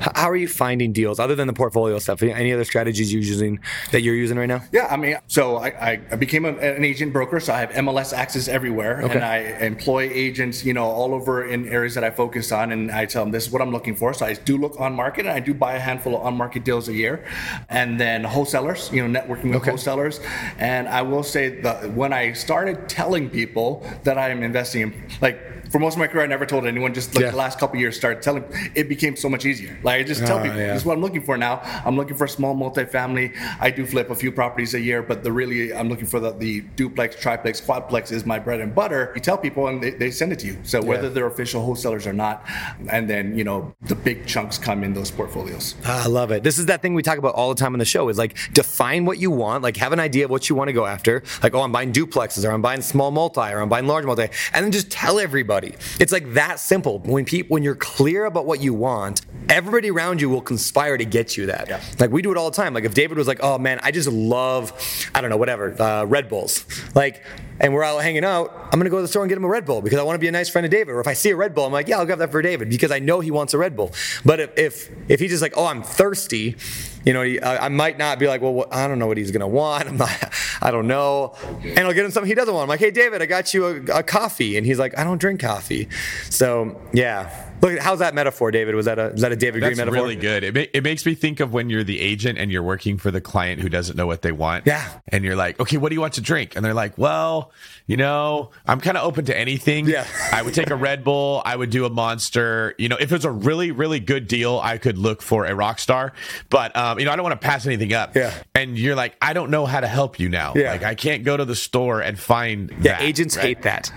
How are you finding deals other than the portfolio stuff? Any other strategies you're using that you're using right now? Yeah, I mean, so I, I became a, an agent broker, so I have MLS access everywhere, okay. and I employ agents, you know, all over in areas that I focus on, and I tell them this is what I'm looking for. So I do look on market, and I do buy a handful of on market deals a year, and then wholesalers, you know, networking with okay. wholesalers, and I will say that when I started telling people that I am investing in, like for most of my career, I never told anyone. Just like yeah. the last couple years, started telling. It became so much easier. Like I just tell uh, people, yeah. this is what I'm looking for now. I'm looking for a small multifamily. I do flip a few properties a year, but the really I'm looking for the, the duplex, triplex, quadplex is my bread and butter. You tell people, and they, they send it to you. So whether yeah. they're official wholesalers or not, and then you know the big chunks come in those portfolios. I love it. This is that thing we talk about all the time on the show. Is like define what you want. Like have an idea of what you want to go after. Like oh, I'm buying duplexes, or I'm buying small multi, or I'm buying large multi, and then just tell everybody. It's like that simple. When people, when you're clear about what you want, everybody around you will conspire to get you that. Yeah. Like we do it all the time. Like if David was like, "Oh man, I just love, I don't know, whatever, uh, Red Bulls," like, and we're out hanging out, I'm gonna go to the store and get him a Red Bull because I want to be a nice friend of David. Or if I see a Red Bull, I'm like, "Yeah, I'll grab that for David," because I know he wants a Red Bull. But if if, if he's just like, "Oh, I'm thirsty," you know, I, I might not be like, "Well, what, I don't know what he's gonna want." I'm not, I don't know, and I'll get him something he doesn't want. I'm like, "Hey, David, I got you a, a coffee," and he's like, "I don't drink coffee." So yeah, Look, how's that metaphor, David? Was that a is that a David That's Greene metaphor? That's really good. It, ma- it makes me think of when you're the agent and you're working for the client who doesn't know what they want. Yeah. And you're like, okay, what do you want to drink? And they're like, well, you know, I'm kind of open to anything. Yeah. I would take a Red Bull. I would do a Monster. You know, if it's a really, really good deal, I could look for a Rockstar. But, um, you know, I don't want to pass anything up. Yeah. And you're like, I don't know how to help you now. Yeah. Like, I can't go to the store and find. Yeah. That, agents right? hate that.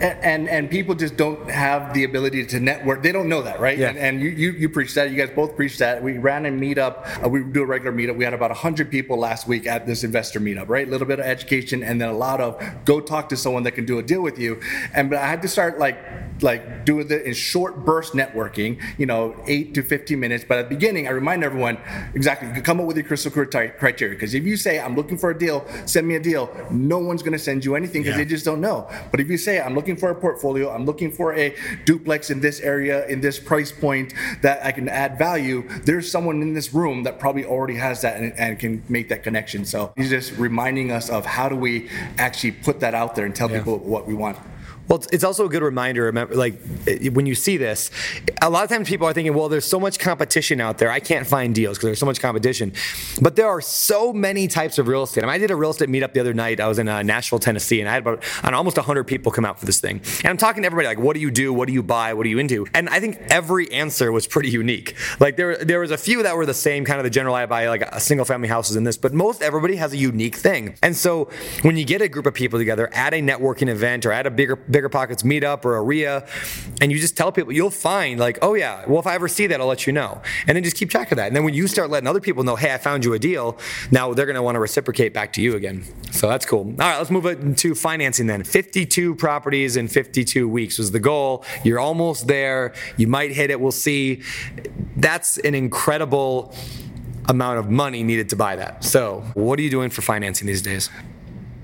And, and, and people just don't have the ability to network. They don't know that, right? Yeah and, and you, you, you preach that. You guys both preach that. We ran a meetup. Uh, we do a regular meetup. We had about 100 people last week at this investor meetup, right? A little bit of education and then a lot of go talk to someone that can do a deal with you. And but I had to start like like doing it in short burst networking, you know, eight to 15 minutes. But at the beginning, I remind everyone exactly, you can come up with your crystal clear criteria. Because if you say, I'm looking for a deal, send me a deal, no one's going to send you anything because yeah. they just don't know. But if you say, I'm looking for a portfolio, I'm looking for a duplex in this area, in this price point that I can add value, there's someone in this room that probably already has that and, and can make that connection. So he's just reminding us of how do we actually put that out there and tell yeah. people what we want. Well, it's also a good reminder. Remember, like when you see this, a lot of times people are thinking, "Well, there's so much competition out there. I can't find deals because there's so much competition." But there are so many types of real estate. I, mean, I did a real estate meetup the other night. I was in uh, Nashville, Tennessee, and I had about know, almost 100 people come out for this thing. And I'm talking to everybody like, "What do you do? What do you buy? What are you into?" And I think every answer was pretty unique. Like there, there was a few that were the same, kind of the general. I buy like a single family houses in this, but most everybody has a unique thing. And so when you get a group of people together at a networking event or at a bigger bigger pockets meetup or a REIA, and you just tell people, you'll find like, oh yeah, well if I ever see that, I'll let you know, and then just keep track of that. And then when you start letting other people know, hey, I found you a deal, now they're to want to reciprocate back to you again. So that's cool. All right, let's move into financing then. 52 properties in 52 weeks was the goal. You're almost there. You might hit it. We'll see. That's an incredible amount of money needed to buy that. So, what are you doing for financing these days?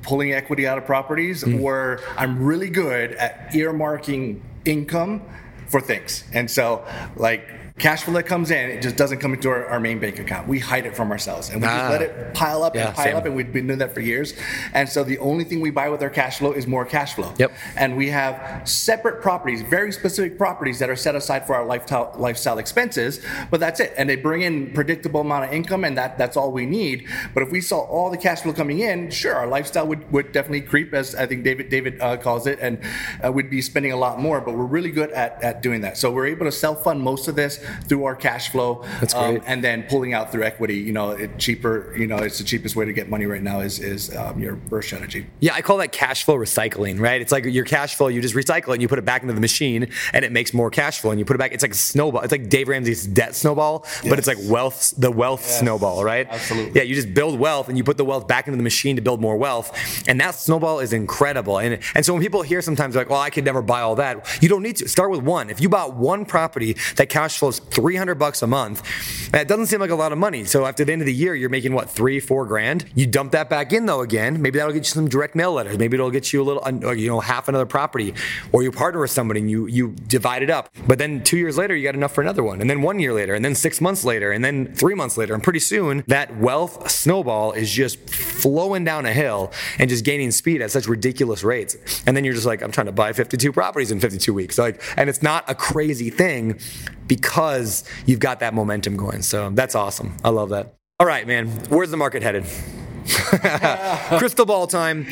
Pulling equity out of properties, mm. or I'm really good at earmarking income for things. And so, like, cash flow that comes in, it just doesn't come into our, our main bank account. We hide it from ourselves and we ah. just let it pile up yeah, and pile same. up. And we've been doing that for years. And so the only thing we buy with our cash flow is more cash flow. Yep. And we have separate properties, very specific properties that are set aside for our lifestyle, lifestyle expenses, but that's it. And they bring in predictable amount of income and that that's all we need. But if we saw all the cash flow coming in, sure, our lifestyle would, would definitely creep as I think David, David uh, calls it, and uh, we'd be spending a lot more, but we're really good at, at doing that. So we're able to self-fund most of this through our cash flow. That's great. Um, and then pulling out through equity. You know, it cheaper. You know, it's the cheapest way to get money right now is is um, your BRRRR strategy. Yeah, I call that cash flow recycling. Right? It's like your cash flow. You just recycle it and you put it back into the machine, and it makes more cash flow. And you put it back. It's like a snowball. It's like Dave Ramsey's debt snowball, yes. but it's like wealth. The wealth yes. snowball, right? Absolutely. Yeah, you just build wealth and you put the wealth back into the machine to build more wealth, and that snowball is incredible. And and so when people hear sometimes like, well, I could never buy all that. You don't need to start with one. If you bought one property that cash flows almost 300 bucks a month. That doesn't seem like a lot of money. So after the end of the year, you're making what three, four grand. You dump that back in though again. Maybe that'll get you some direct mail letters. Maybe it'll get you a little, uh, you know, half another property, or you partner with somebody and you you divide it up. But then two years later, you got enough for another one, and then one year later, and then six months later, and then three months later, and pretty soon that wealth snowball is just flowing down a hill and just gaining speed at such ridiculous rates. And then you're just like, I'm trying to buy 52 properties in 52 weeks. Like, and it's not a crazy thing because you've got that momentum going. So that's awesome. I love that. All right, man. Where's the market headed? Crystal ball time.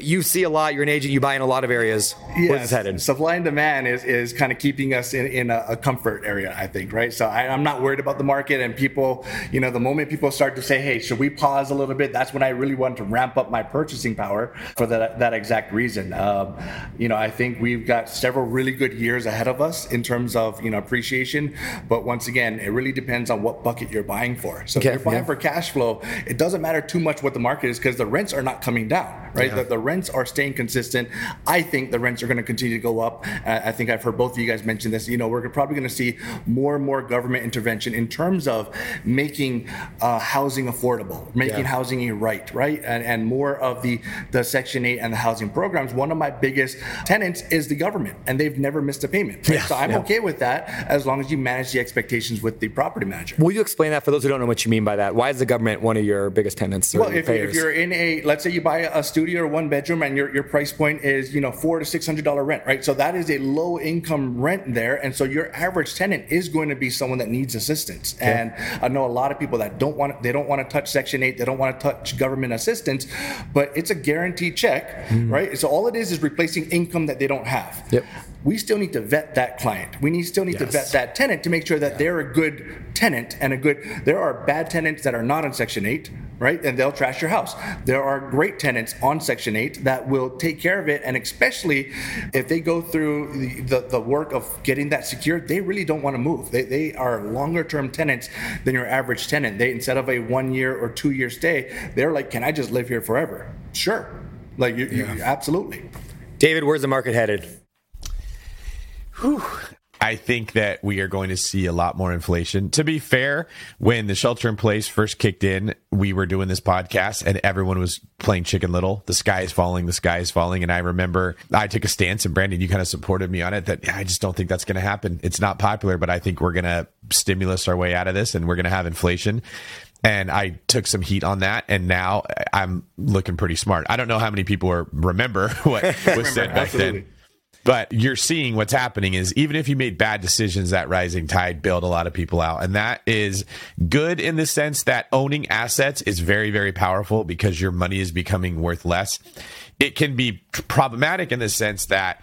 You see a lot. You're an agent. You buy in a lot of areas. Yes. Where's it headed? Supply and demand is, is kind of keeping us in, in a, a comfort area, I think, right? So I, am not worried about the market and people, you know, the moment people start to say, hey, should we pause a little bit? That's when I really want to ramp up my purchasing power for that, that exact reason. Um, you know, I think we've got several really good years ahead of us in terms of, you know, appreciation. But once again, it really depends on what bucket you're buying for. So okay, if you're buying yeah. for cash flow, it doesn't matter too much what the market is because the rents are not coming down, right? Yeah. The, the, rents are staying consistent. I think the rents are going to continue to go up. Uh, I think I've heard both of you guys mention this. You know, we're probably going to see more and more government intervention in terms of making uh, housing affordable, making yeah. housing a right, right? And, and more of the, the Section 8 and the housing programs. One of my biggest tenants is the government, and they've never missed a payment. Right? Yeah. So I'm okay with that as long as you manage the expectations with the property manager. Will you explain that for those who don't know what you mean by that? Why is the government one of your biggest tenants? Well, if, if, you're in a, let's say you buy a studio or one bedroom and your, your price point is, you know, four to six hundred dollar rent, right? So that is a low income rent there, and so your average tenant is going to be someone that needs assistance. Okay. And I know a lot of people that don't want, they don't want to touch Section Eight, they don't want to touch government assistance, but it's a guaranteed check, mm. right? So all it is is replacing income that they don't have. Yep we still need to vet that client. We need still need yes. to vet that tenant to make sure that yeah. they're a good tenant and a good. There are bad tenants that are not on Section Eight, right? And they'll trash your house. There are great tenants on Section 8 that will take care of it. And especially if they go through the, the, the work of getting that secured, they really don't want to move. They, they are longer term tenants than your average tenant. They instead of a one year or two year stay, they're like, can I just live here forever? Sure. Like you, yeah. you absolutely. David, where's the market headed? Whew. I think that we are going to see a lot more inflation. To be fair, when the shelter in place first kicked in, we were doing this podcast and everyone was playing Chicken Little. The sky is falling, the sky is falling. And I remember I took a stance, and Brandon, you kind of supported me on it that I just don't think that's going to happen. It's not popular, but I think we're going to stimulus our way out of this and we're going to have inflation and I took some heat on that, and now I'm looking pretty smart. I don't know how many people remember what was said back then, but you're seeing what's happening is even if you made bad decisions, that rising tide bailed a lot of people out. And that is good in the sense that owning assets is very, very powerful because your money is becoming worth less. It can be problematic in the sense that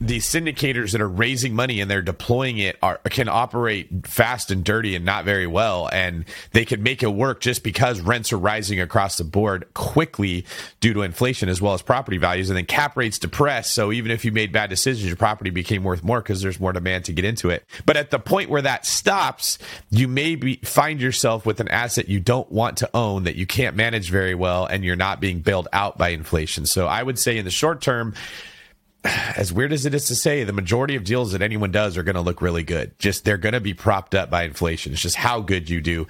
the syndicators that are raising money and they're deploying it are can operate fast and dirty and not very well and they could make it work just because rents are rising across the board quickly due to inflation as well as property values and then cap rates depressed so even if you made bad decisions your property became worth more because there's more demand to get into it. But at the point where that stops you may be, find yourself with an asset you don't want to own that you can't manage very well and you're not being bailed out by inflation. So i would say in the short term as weird as it is to say, the majority of deals that anyone does are going to look really good. Just they're going to be propped up by inflation. It's just how good you do.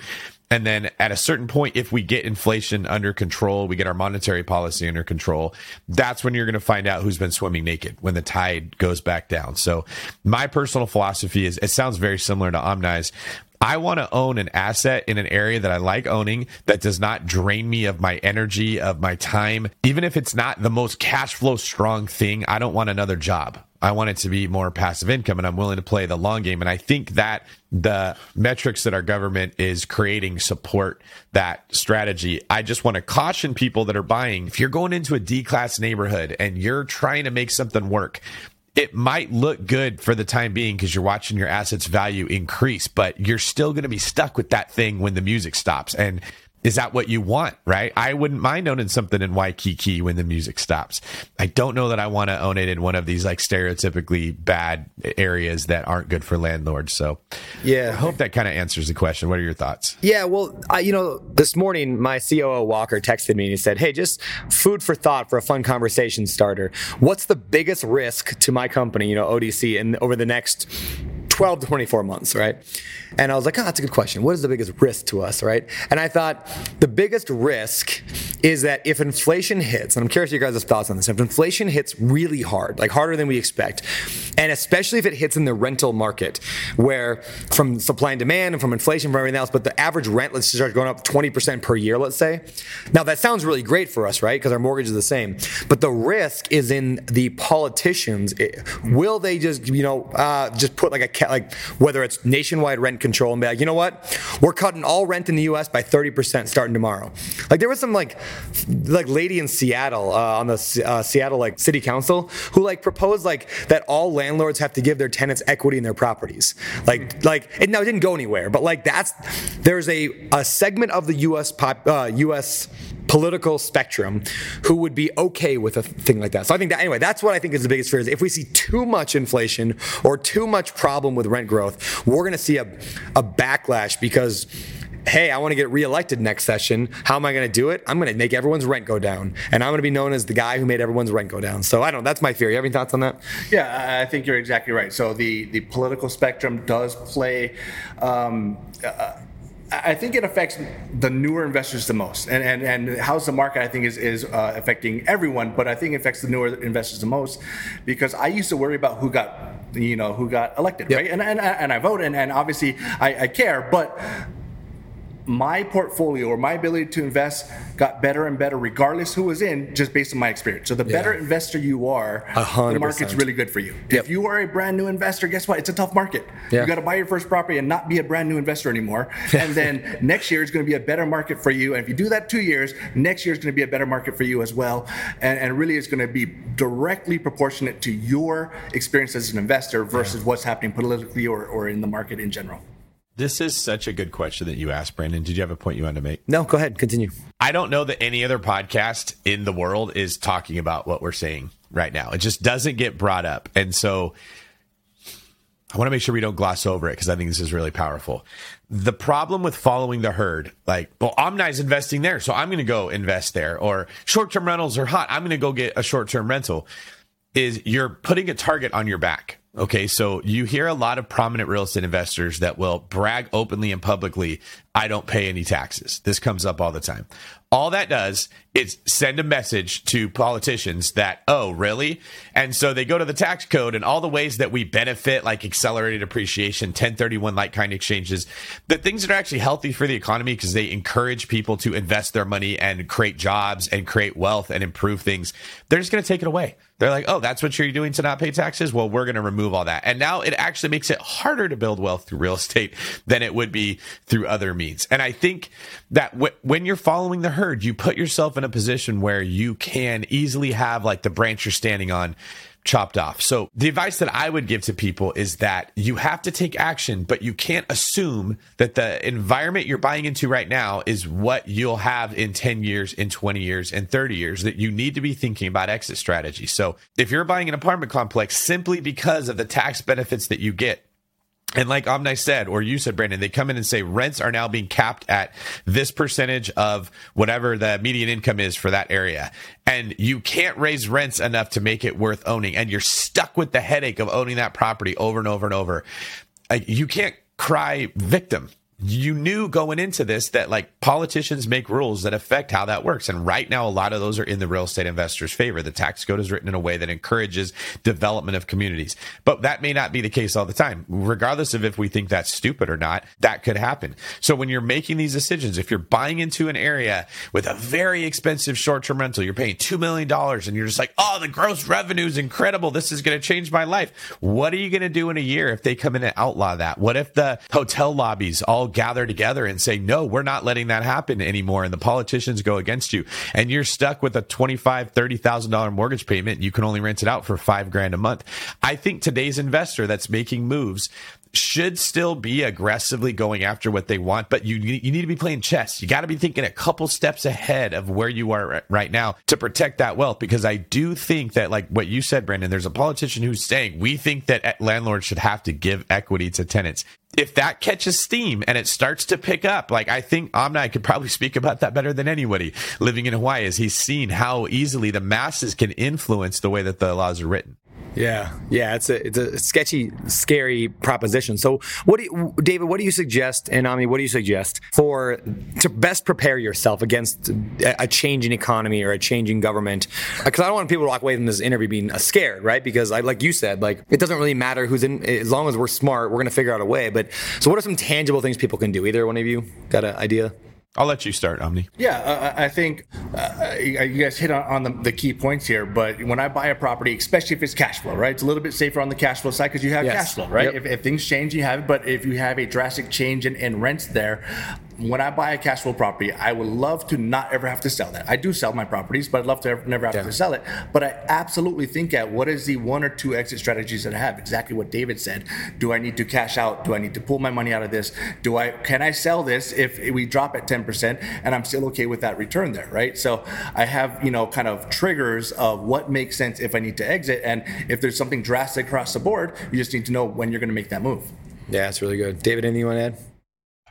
And then at a certain point, if we get inflation under control, we get our monetary policy under control, that's when you're going to find out who's been swimming naked when the tide goes back down. So my personal philosophy is it sounds very similar to Omni's. I want to own an asset in an area that I like owning that does not drain me of my energy, of my time. Even if it's not the most cash flow strong thing, I don't want another job. I want it to be more passive income and I'm willing to play the long game. And I think that the metrics that our government is creating support that strategy. I just want to caution people that are buying if you're going into a D class neighborhood and you're trying to make something work, it might look good for the time being because you're watching your assets value increase, but you're still going to be stuck with that thing when the music stops. And is that what you want, right? I wouldn't mind owning something in Waikiki when the music stops. I don't know that I want to own it in one of these like stereotypically bad areas that aren't good for landlords. So, yeah, I hope that kind of answers the question. What are your thoughts? Yeah, well, I, you know, this morning my COO Walker texted me and he said, "Hey, just food for thought for a fun conversation starter. What's the biggest risk to my company, you know, ODC, and over the next 12 to 24 months, right? And I was like, oh, that's a good question. What is the biggest risk to us, right? And I thought the biggest risk is that if inflation hits, and I'm curious your guys' thoughts on this, if inflation hits really hard, like harder than we expect, and especially if it hits in the rental market, where from supply and demand and from inflation, from everything else, but the average rent, let's start going up 20% per year, let's say. Now that sounds really great for us, right? Because our mortgage is the same. But the risk is in the politicians. Will they just, you know, uh, just put like a, like whether it's nationwide rent control and be like, you know what, we're cutting all rent in the U.S. by 30% starting tomorrow. Like there was some like, like lady in Seattle uh, on the uh, Seattle like city council who like proposed like that all landlords have to give their tenants equity in their properties. Like, like it, now it didn't go anywhere, but like that's there's a a segment of the U.S. pop uh, U.S political spectrum who would be okay with a thing like that. So I think that anyway, that's what I think is the biggest fear is if we see too much inflation or too much problem with rent growth, we're going to see a, a backlash because hey, I want to get reelected next session. How am I going to do it? I'm going to make everyone's rent go down, and I'm going to be known as the guy who made everyone's rent go down. So I don't. know. That's my fear. You have any thoughts on that? Yeah, I think you're exactly right. So the the political spectrum does play. Um, uh, I think it affects the newer investors the most, and and, and how's the market I think is is uh, affecting everyone, but I think it affects the newer investors the most because I used to worry about who got you know who got elected, yep. right? And, and and I vote, and, and obviously I, I care, but my portfolio or my ability to invest got better and better regardless who was in just based on my experience so the better yeah. investor you are 100%. the market's really good for you yep. if you are a brand new investor guess what it's a tough market yeah. you got to buy your first property and not be a brand new investor anymore and then next year is going to be a better market for you and if you do that two years next year is going to be a better market for you as well and, and really it's going to be directly proportionate to your experience as an investor versus yeah. what's happening politically or, or in the market in general this is such a good question that you asked, Brandon. Did you have a point you wanted to make? No, go ahead. Continue. I don't know that any other podcast in the world is talking about what we're saying right now. It just doesn't get brought up. And so I want to make sure we don't gloss over it because I think this is really powerful. The problem with following the herd, like, well, Omni's investing there, so I'm going to go invest there, or short term rentals are hot, I'm going to go get a short term rental, is you're putting a target on your back. Okay, so you hear a lot of prominent real estate investors that will brag openly and publicly, I don't pay any taxes. This comes up all the time. All that does is send a message to politicians that, oh, really? And so they go to the tax code and all the ways that we benefit, like accelerated appreciation, 1031 like kind exchanges, the things that are actually healthy for the economy because they encourage people to invest their money and create jobs and create wealth and improve things. They're just going to take it away. They're like, oh, that's what you're doing to not pay taxes? Well, we're going to remove all that. And now it actually makes it harder to build wealth through real estate than it would be through other means. And I think that w- when you're following the herd, you put yourself in a position where you can easily have like the branch you're standing on chopped off. So the advice that I would give to people is that you have to take action, but you can't assume that the environment you're buying into right now is what you'll have in 10 years, in 20 years, in 30 years, that you need to be thinking about exit strategy. So if you're buying an apartment complex simply because of the tax benefits that you get, and like Omni said, or you said, Brandon, they come in and say rents are now being capped at this percentage of whatever the median income is for that area. And you can't raise rents enough to make it worth owning. And you're stuck with the headache of owning that property over and over and over. Uh, you can't cry victim you knew going into this that like politicians make rules that affect how that works. And right now, a lot of those are in the real estate investors' favor. The tax code is written in a way that encourages development of communities. But that may not be the case all the time. Regardless of if we think that's stupid or not, that could happen. So when you're making these decisions, if you're buying into an area with a very expensive short term rental, you're paying $2 million and you're just like, oh, the gross revenue is incredible. This is going to change my life. What are you going to do in a year if they come in and outlaw that? What if the hotel lobbies all gather together and say, no, we're not letting that happen anymore. And the politicians go against you. And you're stuck with a $25,000, $30,000 mortgage payment. You can only rent it out for five grand a month. I think today's investor that's making moves should still be aggressively going after what they want, but you you need to be playing chess. You got to be thinking a couple steps ahead of where you are right now to protect that wealth. Because I do think that, like what you said, Brandon, there's a politician who's saying we think that landlords should have to give equity to tenants if that catches steam and it starts to pick up, like I think Omni could probably speak about that better than anybody living in Hawaii, as he's seen how easily the masses can influence the way that the laws are written. Yeah, yeah, it's a it's a sketchy, scary proposition. So, what do you, David? What do you suggest, and Omni, what do you suggest for to best prepare yourself against a, changing economy or a changing government? Because I don't want people to walk away from this interview being uh, scared, right? Because I, like you said, like it doesn't really matter who's in, as long as we're smart, we're gonna figure out a way. But so, what are some tangible things people can do? Either one of you got an idea? I'll let you start, Omni. Yeah, uh, I think uh, you guys hit on, on the, the, key points here. But when I buy a property, especially if it's cash flow, right? It's a little bit safer on the cash flow side because you have yes. cash flow, right? Yep. If, if, things change, you have it. But if you have a drastic change in, in rents there, when I buy a cash flow property, I would love to not ever have to sell that. I do sell my properties, but I'd love to ever, never have yeah. to sell it. But I absolutely think at what is the one or two exit strategies that I have? Exactly what David said. Do I need to cash out? Do I need to pull my money out of this? Do I can I sell this if we drop at 10% and I'm still okay with that return there, right? So I have, you know, kind of triggers of what makes sense if I need to exit. And if there's something drastic across the board, you just need to know when you're going to make that move. Yeah, that's really good. David, anything you want to add?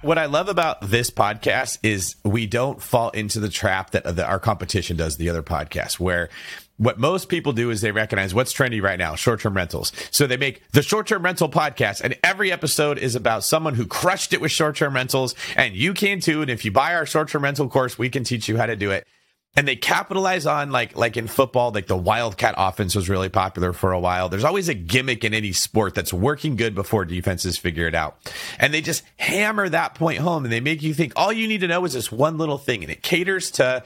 What I love about this podcast is we don't fall into the trap that, that our competition does, the other podcasts, where what most people do is they recognize what's trendy right now short-term rentals. So they make the short-term rental podcast and every episode is about someone who crushed it with short-term rentals and you can too. And if you buy our short-term rental course we can teach you how to do it and they capitalize on like like in football like the wildcat offense was really popular for a while. There's always a gimmick in any sport that's working good before defenses figure it out. And they just hammer that point home and they make you think all you need to know is this one little thing. And it caters to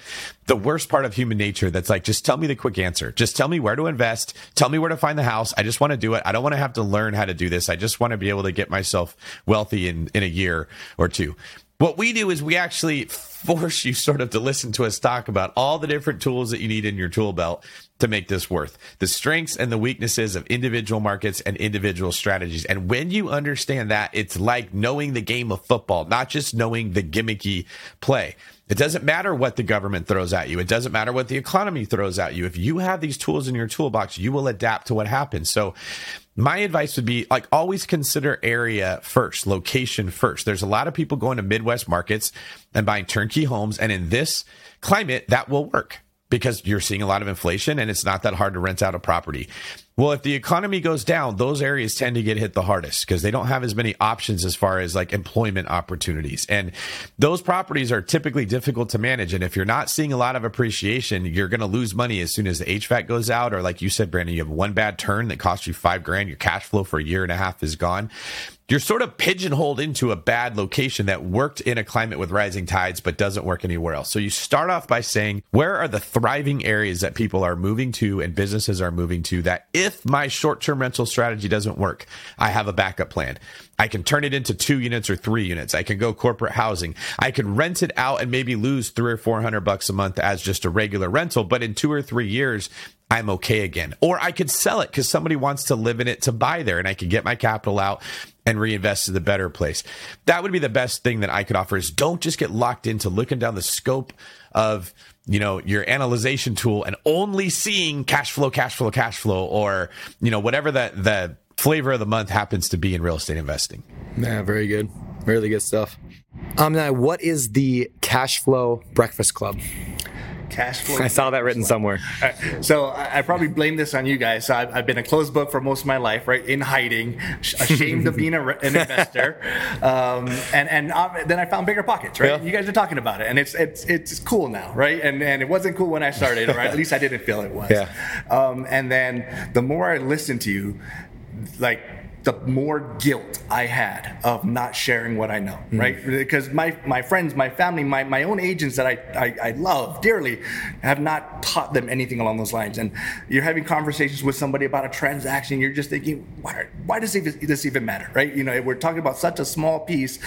the worst part of human nature that's like just tell me the quick answer. Just tell me where to invest. Tell me where to find the house. I just want to do it. I don't want to have to learn how to do this. I just want to be able to get myself wealthy in in a year or two what we do is we actually force you sort of to listen to us talk about all the different tools that you need in your tool belt to make this worth the strengths and the weaknesses of individual markets and individual strategies. And when you understand that, it's like knowing the game of football, not just knowing the gimmicky play. It doesn't matter what the government throws at you. It doesn't matter what the economy throws at you. If you have these tools in your toolbox, you will adapt to what happens. So my advice would be like always consider area first, location first. There's a lot of people going to Midwest markets and buying turnkey homes. And in this climate, that will work because you're seeing a lot of inflation and it's not that hard to rent out a property. Well, if the economy goes down, those areas tend to get hit the hardest because they don't have as many options as far as like employment opportunities. And those properties are typically difficult to manage. And if you're not seeing a lot of appreciation, you're going to lose money as soon as the HVAC goes out. Or like you said, Brandon, you have one bad turn that costs you five grand, your cash flow for a year and a half is gone you're sort of pigeonholed into a bad location that worked in a climate with rising tides but doesn't work anywhere else. So you start off by saying, where are the thriving areas that people are moving to and businesses are moving to that if my short term rental strategy doesn't work, I have a backup plan. I can turn it into two units or three units. I can go corporate housing. I can rent it out and maybe lose three or four hundred bucks a month as just a regular rental. But in two or three years, I'm okay again. Or I could sell it because somebody wants to live in it to buy there and I could get my capital out and reinvest to the better place. That would be the best thing that I could offer is don't just get locked into looking down the scope of you know your analyzation tool and only seeing cash flow cash flow cash flow or you know whatever the the flavor of the month happens to be in real estate investing. Yeah very good. Really good stuff. Um now what is the cash flow breakfast club cash flow. I saw that written somewhere. Right. So I, I, probably blame this on you guys. So I've, I've, been a closed book for most of my life, right? In hiding, ashamed of being a, an investor, um, and and uh, then I found bigger pockets, right? Yeah. You guys are talking about it, and it's it's it's cool now, right? And and it wasn't cool when I started, right? At least I didn't feel it was. Yeah. Um, and then the more I listened to you, like the more guilt I had of not sharing what I know, mm right? Because my my friends, my family, my, my own agents that I, I, I love dearly have not taught them anything along those lines. And you're having conversations with somebody about a transaction, you're just thinking, why, why does this even matter, right? You know, we're talking about such a small piece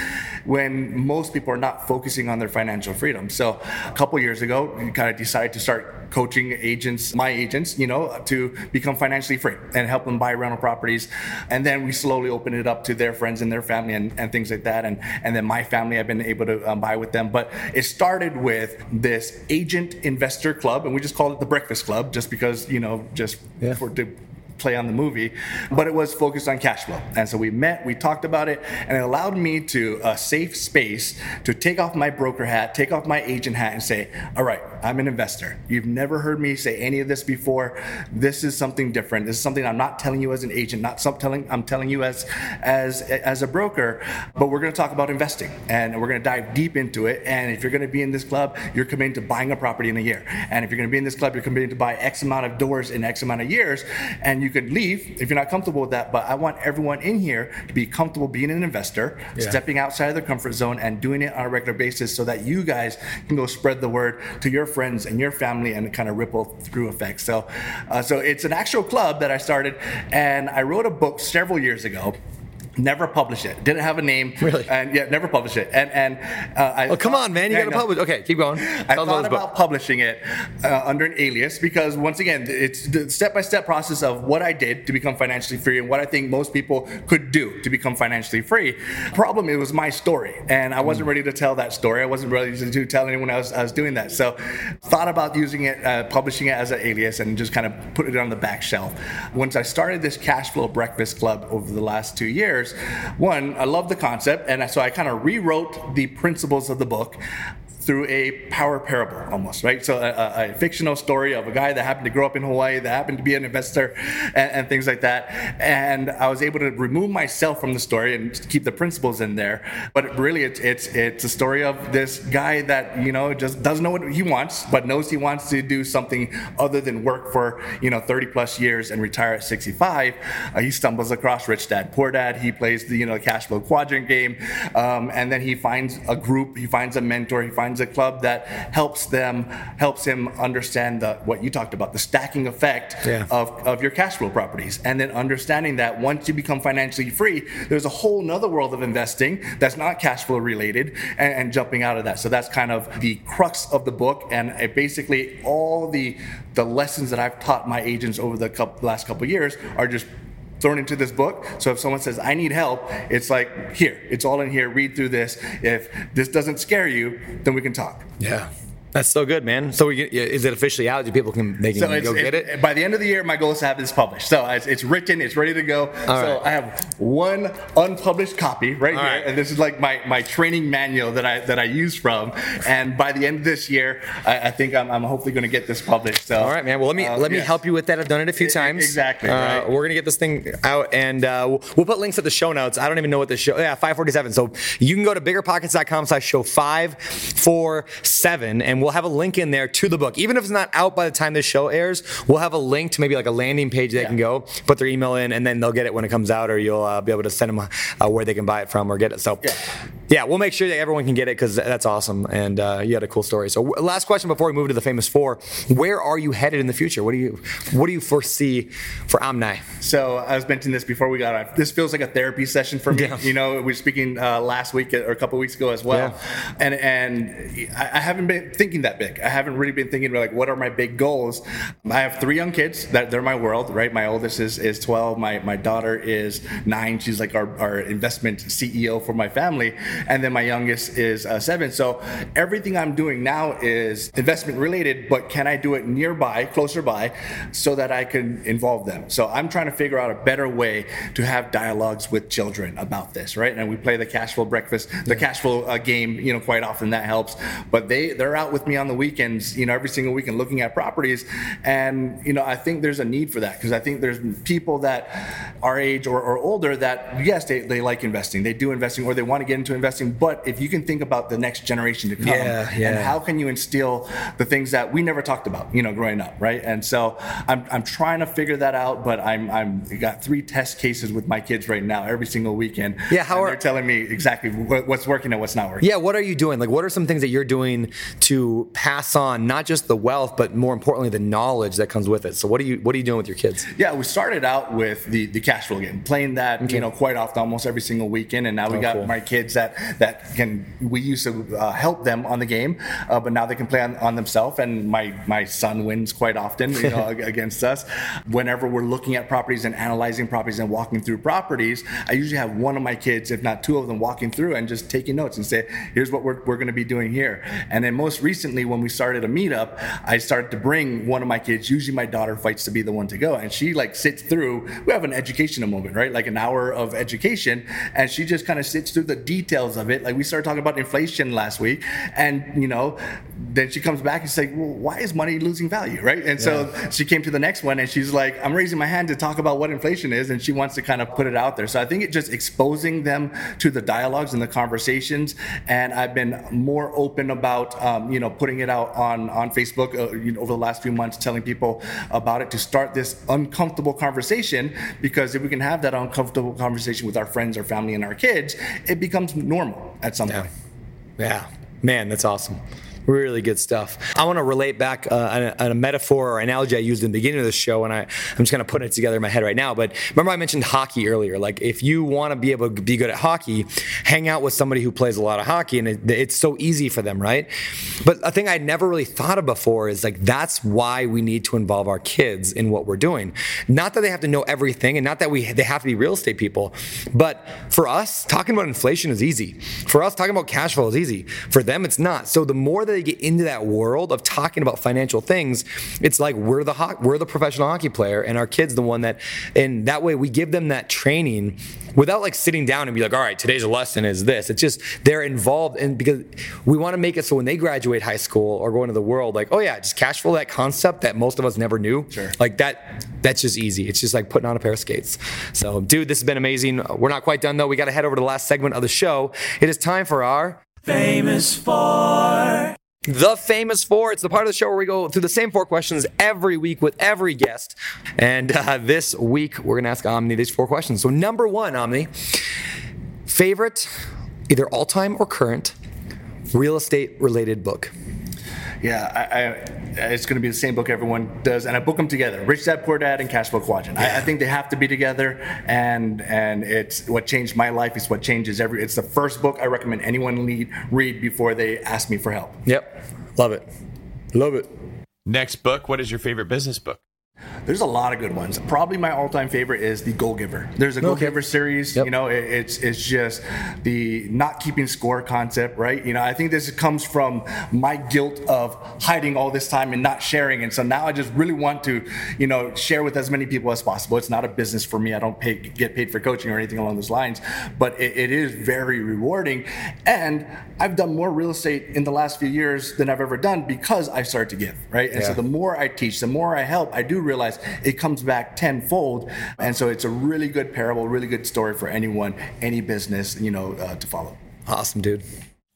when most people are not focusing on their financial freedom. So a couple years ago, we kind of decided to start coaching agents, my agents, you know, to become financially free and help them buy rental properties. And then we slowly opened it up to their friends and their family and, and things like that. And, and then my family, I've been able to um, buy with them. But it started with this agent investor club, and we just called it the Breakfast Club just because, you know, just yeah. for to play on the movie, but it was focused on cash flow. And so we met, we talked about it, and it allowed me to a safe space to take off my broker hat, take off my agent hat, and say, all right, I'm an investor. You've never heard me say any of this before. This is something different. This is something I'm not telling you as an agent, not some telling I'm telling you as as as a broker. But we're going to talk about investing, and we're going to dive deep into it. And if you're going to be in this club, you're committing to buying a property in a year. And if you're going to be in this club, you're committing to buy X amount of doors in X amount of years. And you could leave if you're not comfortable with that. But I want everyone in here to be comfortable being an investor, Yeah. stepping outside of their comfort zone, and doing it on a regular basis, so that you guys can go spread the word to your friends and your family, and kind of ripple through effects. So, uh, so it's an actual club that I started, and I wrote a book several years ago. Never published it. Didn't have a name. Really? And yeah, never published it. And and uh, I. Oh, come on, man. You Yeah, got to I publish. Okay, keep going. I Tell thought about publishing it uh, under an alias because once again, it's the step-by-step process of what I did to become financially free and what I think most people could do to become financially free. Problem, it was my story, and I wasn't ready to tell that story. I wasn't ready to, to tell anyone else I was doing that. So, thought about using it, uh, publishing it as an alias, and just kind of put it on the back shelf. Once I started this cash flow breakfast club over the last two years, one, I love the concept, and so I kind of rewrote the principles of the book through a power parable almost right? So a, a- fictional story of a guy that happened to grow up in hawaii that happened to be an investor and, and things like that. And i was able to remove myself from the story and keep the principles in there. But really it's it's it's a story of this guy that you know just doesn't know what he wants but knows he wants to do something other than work for you know 30 plus years and retire at 65 uh, he stumbles across rich dad poor dad. He plays the you know cash flow quadrant game. Um, and then he finds a group he finds a mentor he finds a club that helps them helps him understand the what you talked about the stacking effect Yeah. of, of your cash flow properties. And then understanding that once you become financially free there's a whole nother world of investing that's not cash flow related and, and jumping out of that. So that's kind of the crux of the book. And it basically all the the lessons that i've taught my agents over the couple, last couple of years are just thrown into this book. So if someone says, I need help, it's like, here, it's all in here. Read through this. If this doesn't scare you, then we can talk. Yeah. That's so good, man. So we get, is it officially out? Do people can they can So go get it? by the end of the year, my goal is to have this published. So it's, it's written, it's ready to go. so right. I have one unpublished copy right All here, right. and this is like my, my training manual that I that I use from. And by the end of this year, I, I think I'm, I'm hopefully going to get this published. So All right, man. Well, let me uh, let me yes. help you with that. I've done it a few times. exactly, Uh, right. We're gonna get this thing out, and uh, we'll, we'll put links at the show notes. I don't even know what the show. Yeah, five forty seven. So you can go to biggerpockets.com/slash show five four seven, and we'll have a link in there to the book. Even if it's not out by the time this show airs, we'll have a link to maybe like a landing page they can go put their email in, and then they'll get it when it comes out, or you'll uh, be able to send them uh, where they can buy it from or get it. So. Yeah, we'll make sure that everyone can get it because that's awesome, and uh, you had a cool story. So, w- last question before we move to the famous four: Where are you headed in the future? What do you What do you foresee for Omni? So I was mentioning this before we got on. This feels like a therapy session for me. Yeah. You know, we were speaking uh, last week or a couple weeks ago as well, yeah. and and I I haven't been thinking that big. I haven't really been thinking like what are my big goals. I have three young kids that they're my world, right? My oldest is is twelve. My my daughter is nine. She's like our, our investment CEO for my family, and then my youngest is uh, seven. So everything I'm doing now is investment related, but can I do it nearby, closer by, so that I can involve them? So I'm trying to figure out a better way to have dialogues with children about this, right? And we play the cash flow breakfast, the cash flow uh, game, you know, quite often that helps. But they they're out with me on the weekends, you know, every single weekend looking at properties, and you know, I think there's a need for that because I think there's people that our age or, or older that yes, they, they like investing, they do investing, or they want to get into investing. But if you can think about the next generation to come, Yeah, yeah. and how can you instill the things that we never talked about, you know, growing up, right? And so I'm, I'm trying to figure that out, but I'm I'm got three test cases with my kids right now every single weekend. Yeah, how and are- they're telling me exactly what, what's working and what's not working. Yeah, what are you doing? Like, what are some things that you're doing to pass on not just the wealth, but more importantly, the knowledge that comes with it? So, what are you What are you doing with your kids? Yeah, we started out with the the cash flow game, playing that you know quite often, almost every single weekend, and now we Oh, got cool. my kids that that can we used to uh, help them on the game, uh, but now they can play on, on themselves, and my my son wins quite often, you know, against us. Whenever we're looking at properties and analyzing properties and walking through properties, I usually have one of my kids, if not two of them, walking through and just taking notes and say, "Here's what we're we're going to be doing here." And then most recently, when we started a meetup, I started to bring one of my kids. Usually, my daughter fights to be the one to go, and she like sits through. We have an educational moment, right? Like an hour of education, and she just kind of sits through the details details of it. Like we started talking about inflation last week, and you know, then she comes back and she's like, "Well, why is money losing value?" Right? And so she came to the next one, and she's like, "I'm raising my hand to talk about what inflation is," and she wants to kind of put it out there. So I think it just exposing them to the dialogues and the conversations, and I've been more open about um, you know putting it out on on Facebook uh, you know, over the last few months, telling people about it to start this uncomfortable conversation. Because if we can have that uncomfortable conversation with our friends, our family, and our kids, it becomes normal at some point. Yeah, man, that's awesome. Really good stuff. I want to relate back uh, on, a, a metaphor or analogy I used in the beginning of the show, and I, I'm just kind of putting it together in my head right now. But remember, I mentioned hockey earlier. Like, if you want to be able to be good at hockey, hang out with somebody who plays a lot of hockey, and it, it's so easy for them, right? But a thing I'd never really thought of before is like that's why we need to involve our kids in what we're doing. Not that they have to know everything, and not that we they have to be real estate people, but for us, talking about inflation is easy. For us, talking about cash flow is easy. For them, it's not. So the more that they get into that world of talking about financial things, it's like we're the ho- we're the professional hockey player, and our kids the one that, and that way we give them that training without like sitting down and be like, all right, today's lesson is this. It's just they're involved, and because we want to make it so when they graduate high school or go into the world, like, oh yeah, just cash flow that concept that most of us never knew. Sure. Like that, that's just easy. It's just like putting on a pair of skates. So, dude, this has been amazing. We're not quite done though. We got to head over to the last segment of the show. It is time for our Famous Four. The famous four. It's the part of the show where we go through the same four questions every week with every guest. And uh, this week, we're going to ask Omni these four questions. So, number one, Omni, favorite, either all time or current, real estate related book. Yeah, I, I, it's going to be the same book everyone does, and I book them together: Rich Dad Poor Dad and Cash Flow Quadrant. I, I think they have to be together, and and it's what changed my life. It's what changes every. It's the first book I recommend anyone lead, read before they ask me for help. Yep. Love it. Love it. Next book. What is your favorite business book? There's a lot of good ones. Probably my all-time favorite is the Go-Giver. There's a Go-Giver series. Yep. You know, it, it's it's just the not keeping score concept, right? You know, I think this comes from my guilt of hiding all this time and not sharing, and so now I just really want to, you know, share with as many people as possible. It's not a business for me. I don't pay, get paid for coaching or anything along those lines, but it, it is very rewarding. And I've done more real estate in the last few years than I've ever done because I started to give, right? And so the more I teach, the more I help, I do realize it comes back tenfold. And so it's a really good parable, really good story for anyone, any business, you know, uh, to follow. Awesome, dude.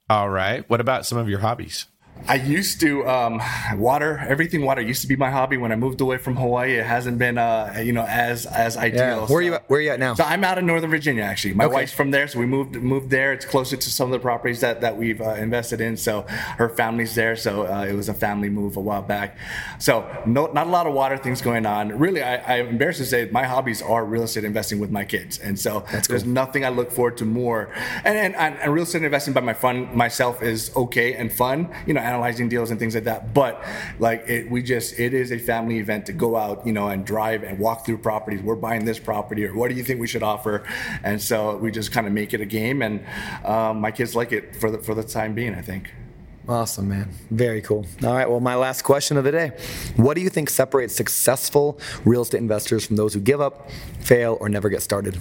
All right. What about some of your hobbies? I used to um, water everything. Water used to be my hobby. When I moved away from Hawaii, it hasn't been uh, you know as as ideal. Yeah. Where are you? At, where are you at now? So I'm out of Northern Virginia actually. My Okay. wife's from there, so we moved moved there. It's closer to some of the properties that that we've uh, invested in. So her family's there. So uh, it was a family move a while back. So no, not a lot of water things going on. Really, I, I'm embarrassed to say my hobbies are real estate investing with my kids, and so there's nothing I look forward to more. And, and and real estate investing by my fun myself is okay and fun. You know, analyzing deals and things like that. But like it, we just it is a family event to go out, you know, and drive and walk through properties. We're buying this property, or what do you think we should offer? And so we just kind of make it a game, and um, my kids like it for the for the time being. I think. Awesome, man. Very cool. All right. Well, my last question of the day What do you think separates successful real estate investors from those who give up, fail, or never get started?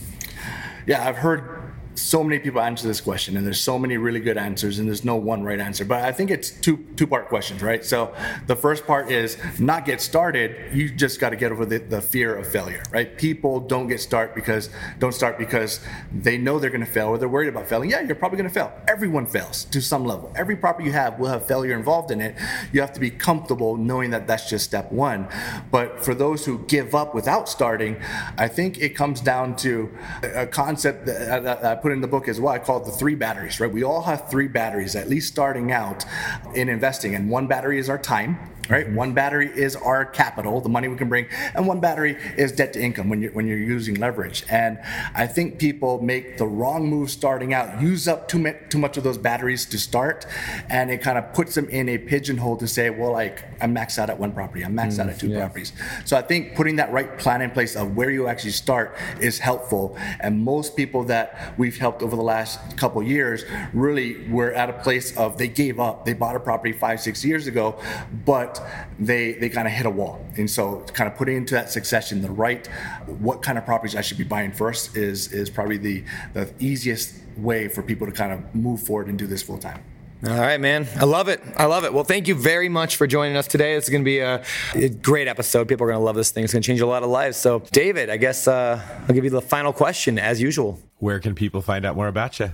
Yeah, I've heard so many people answer this question, and there's so many really good answers, and there's no one right answer. But I think it's two two part questions, right? So the first part is not get started. You just got to get over the, the fear of failure, right? People don't get start because don't start because they know they're going to fail or they're worried about failing. Yeah, you're probably going to fail. Everyone fails to some level. Every property you have will have failure involved in it. You have to be comfortable knowing that that's just step one. But for those who give up without starting, I think it comes down to a concept that I put in the book as well. I call the three batteries, right? We all have three batteries, at least starting out in investing. And one battery is our time, right? One battery is our capital, the money we can bring, and one battery is debt to income when you're when you're using leverage. And I think people make the wrong move starting out, use up too much too much of those batteries to start, and it kind of puts them in a pigeonhole to say, well, like I'm maxed out at one property, I'm maxed out at mm, two properties. So I think putting that right plan in place of where you actually start is helpful. And most people that we've helped over the last couple years really were at a place of they gave up. They bought a property five, six years ago, but they they kind of hit a wall. And so kind of putting into that succession the right what kind of properties I should be buying first is is probably the the easiest way for people to kind of move forward and do this full time. All right, man. I love it. I love it. Well, thank you very much for joining us today. This is going to be a, a great episode. People are going to love this thing. It's going to change a lot of lives. So, David, I guess uh, I'll give you the final question as usual. Where can people find out more about you?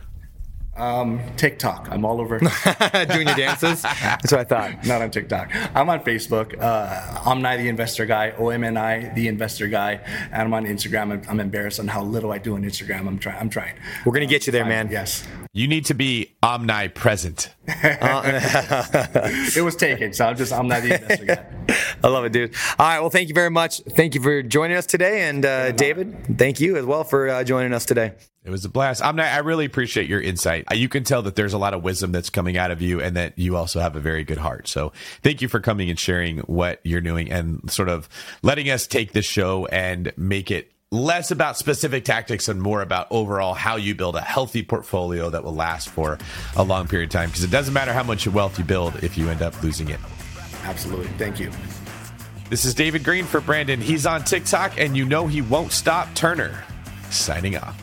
Um, TikTok. I'm all over. Doing your dances? That's what I thought. Not on TikTok. I'm on Facebook. Uh, Omni the Investor Guy, OMNI the Investor Guy, and I'm on Instagram. I'm, I'm embarrassed on how little I do on Instagram. I'm trying. I'm trying. We're gonna get you there, man. Yes. You need to be omnipresent. It was taken, so I'm just Omni the Investor Guy. I love it, dude. All right. Well, thank you very much. Thank you for joining us today, and uh, David, thank you as well for uh, joining us today. It was a blast. I'm not, I really appreciate your insight. Uh, you can tell that there's a lot of wisdom that's coming out of you and that you also have a very good heart. So thank you for coming and sharing what you're doing and sort of letting us take this show and make it less about specific tactics and more about overall how you build a healthy portfolio that will last for a long period of time. Because it doesn't matter how much wealth you build if you end up losing it. Absolutely. Thank you. This is David Greene for Brandon. He's on TikTok and you know he won't stop. Turner signing off.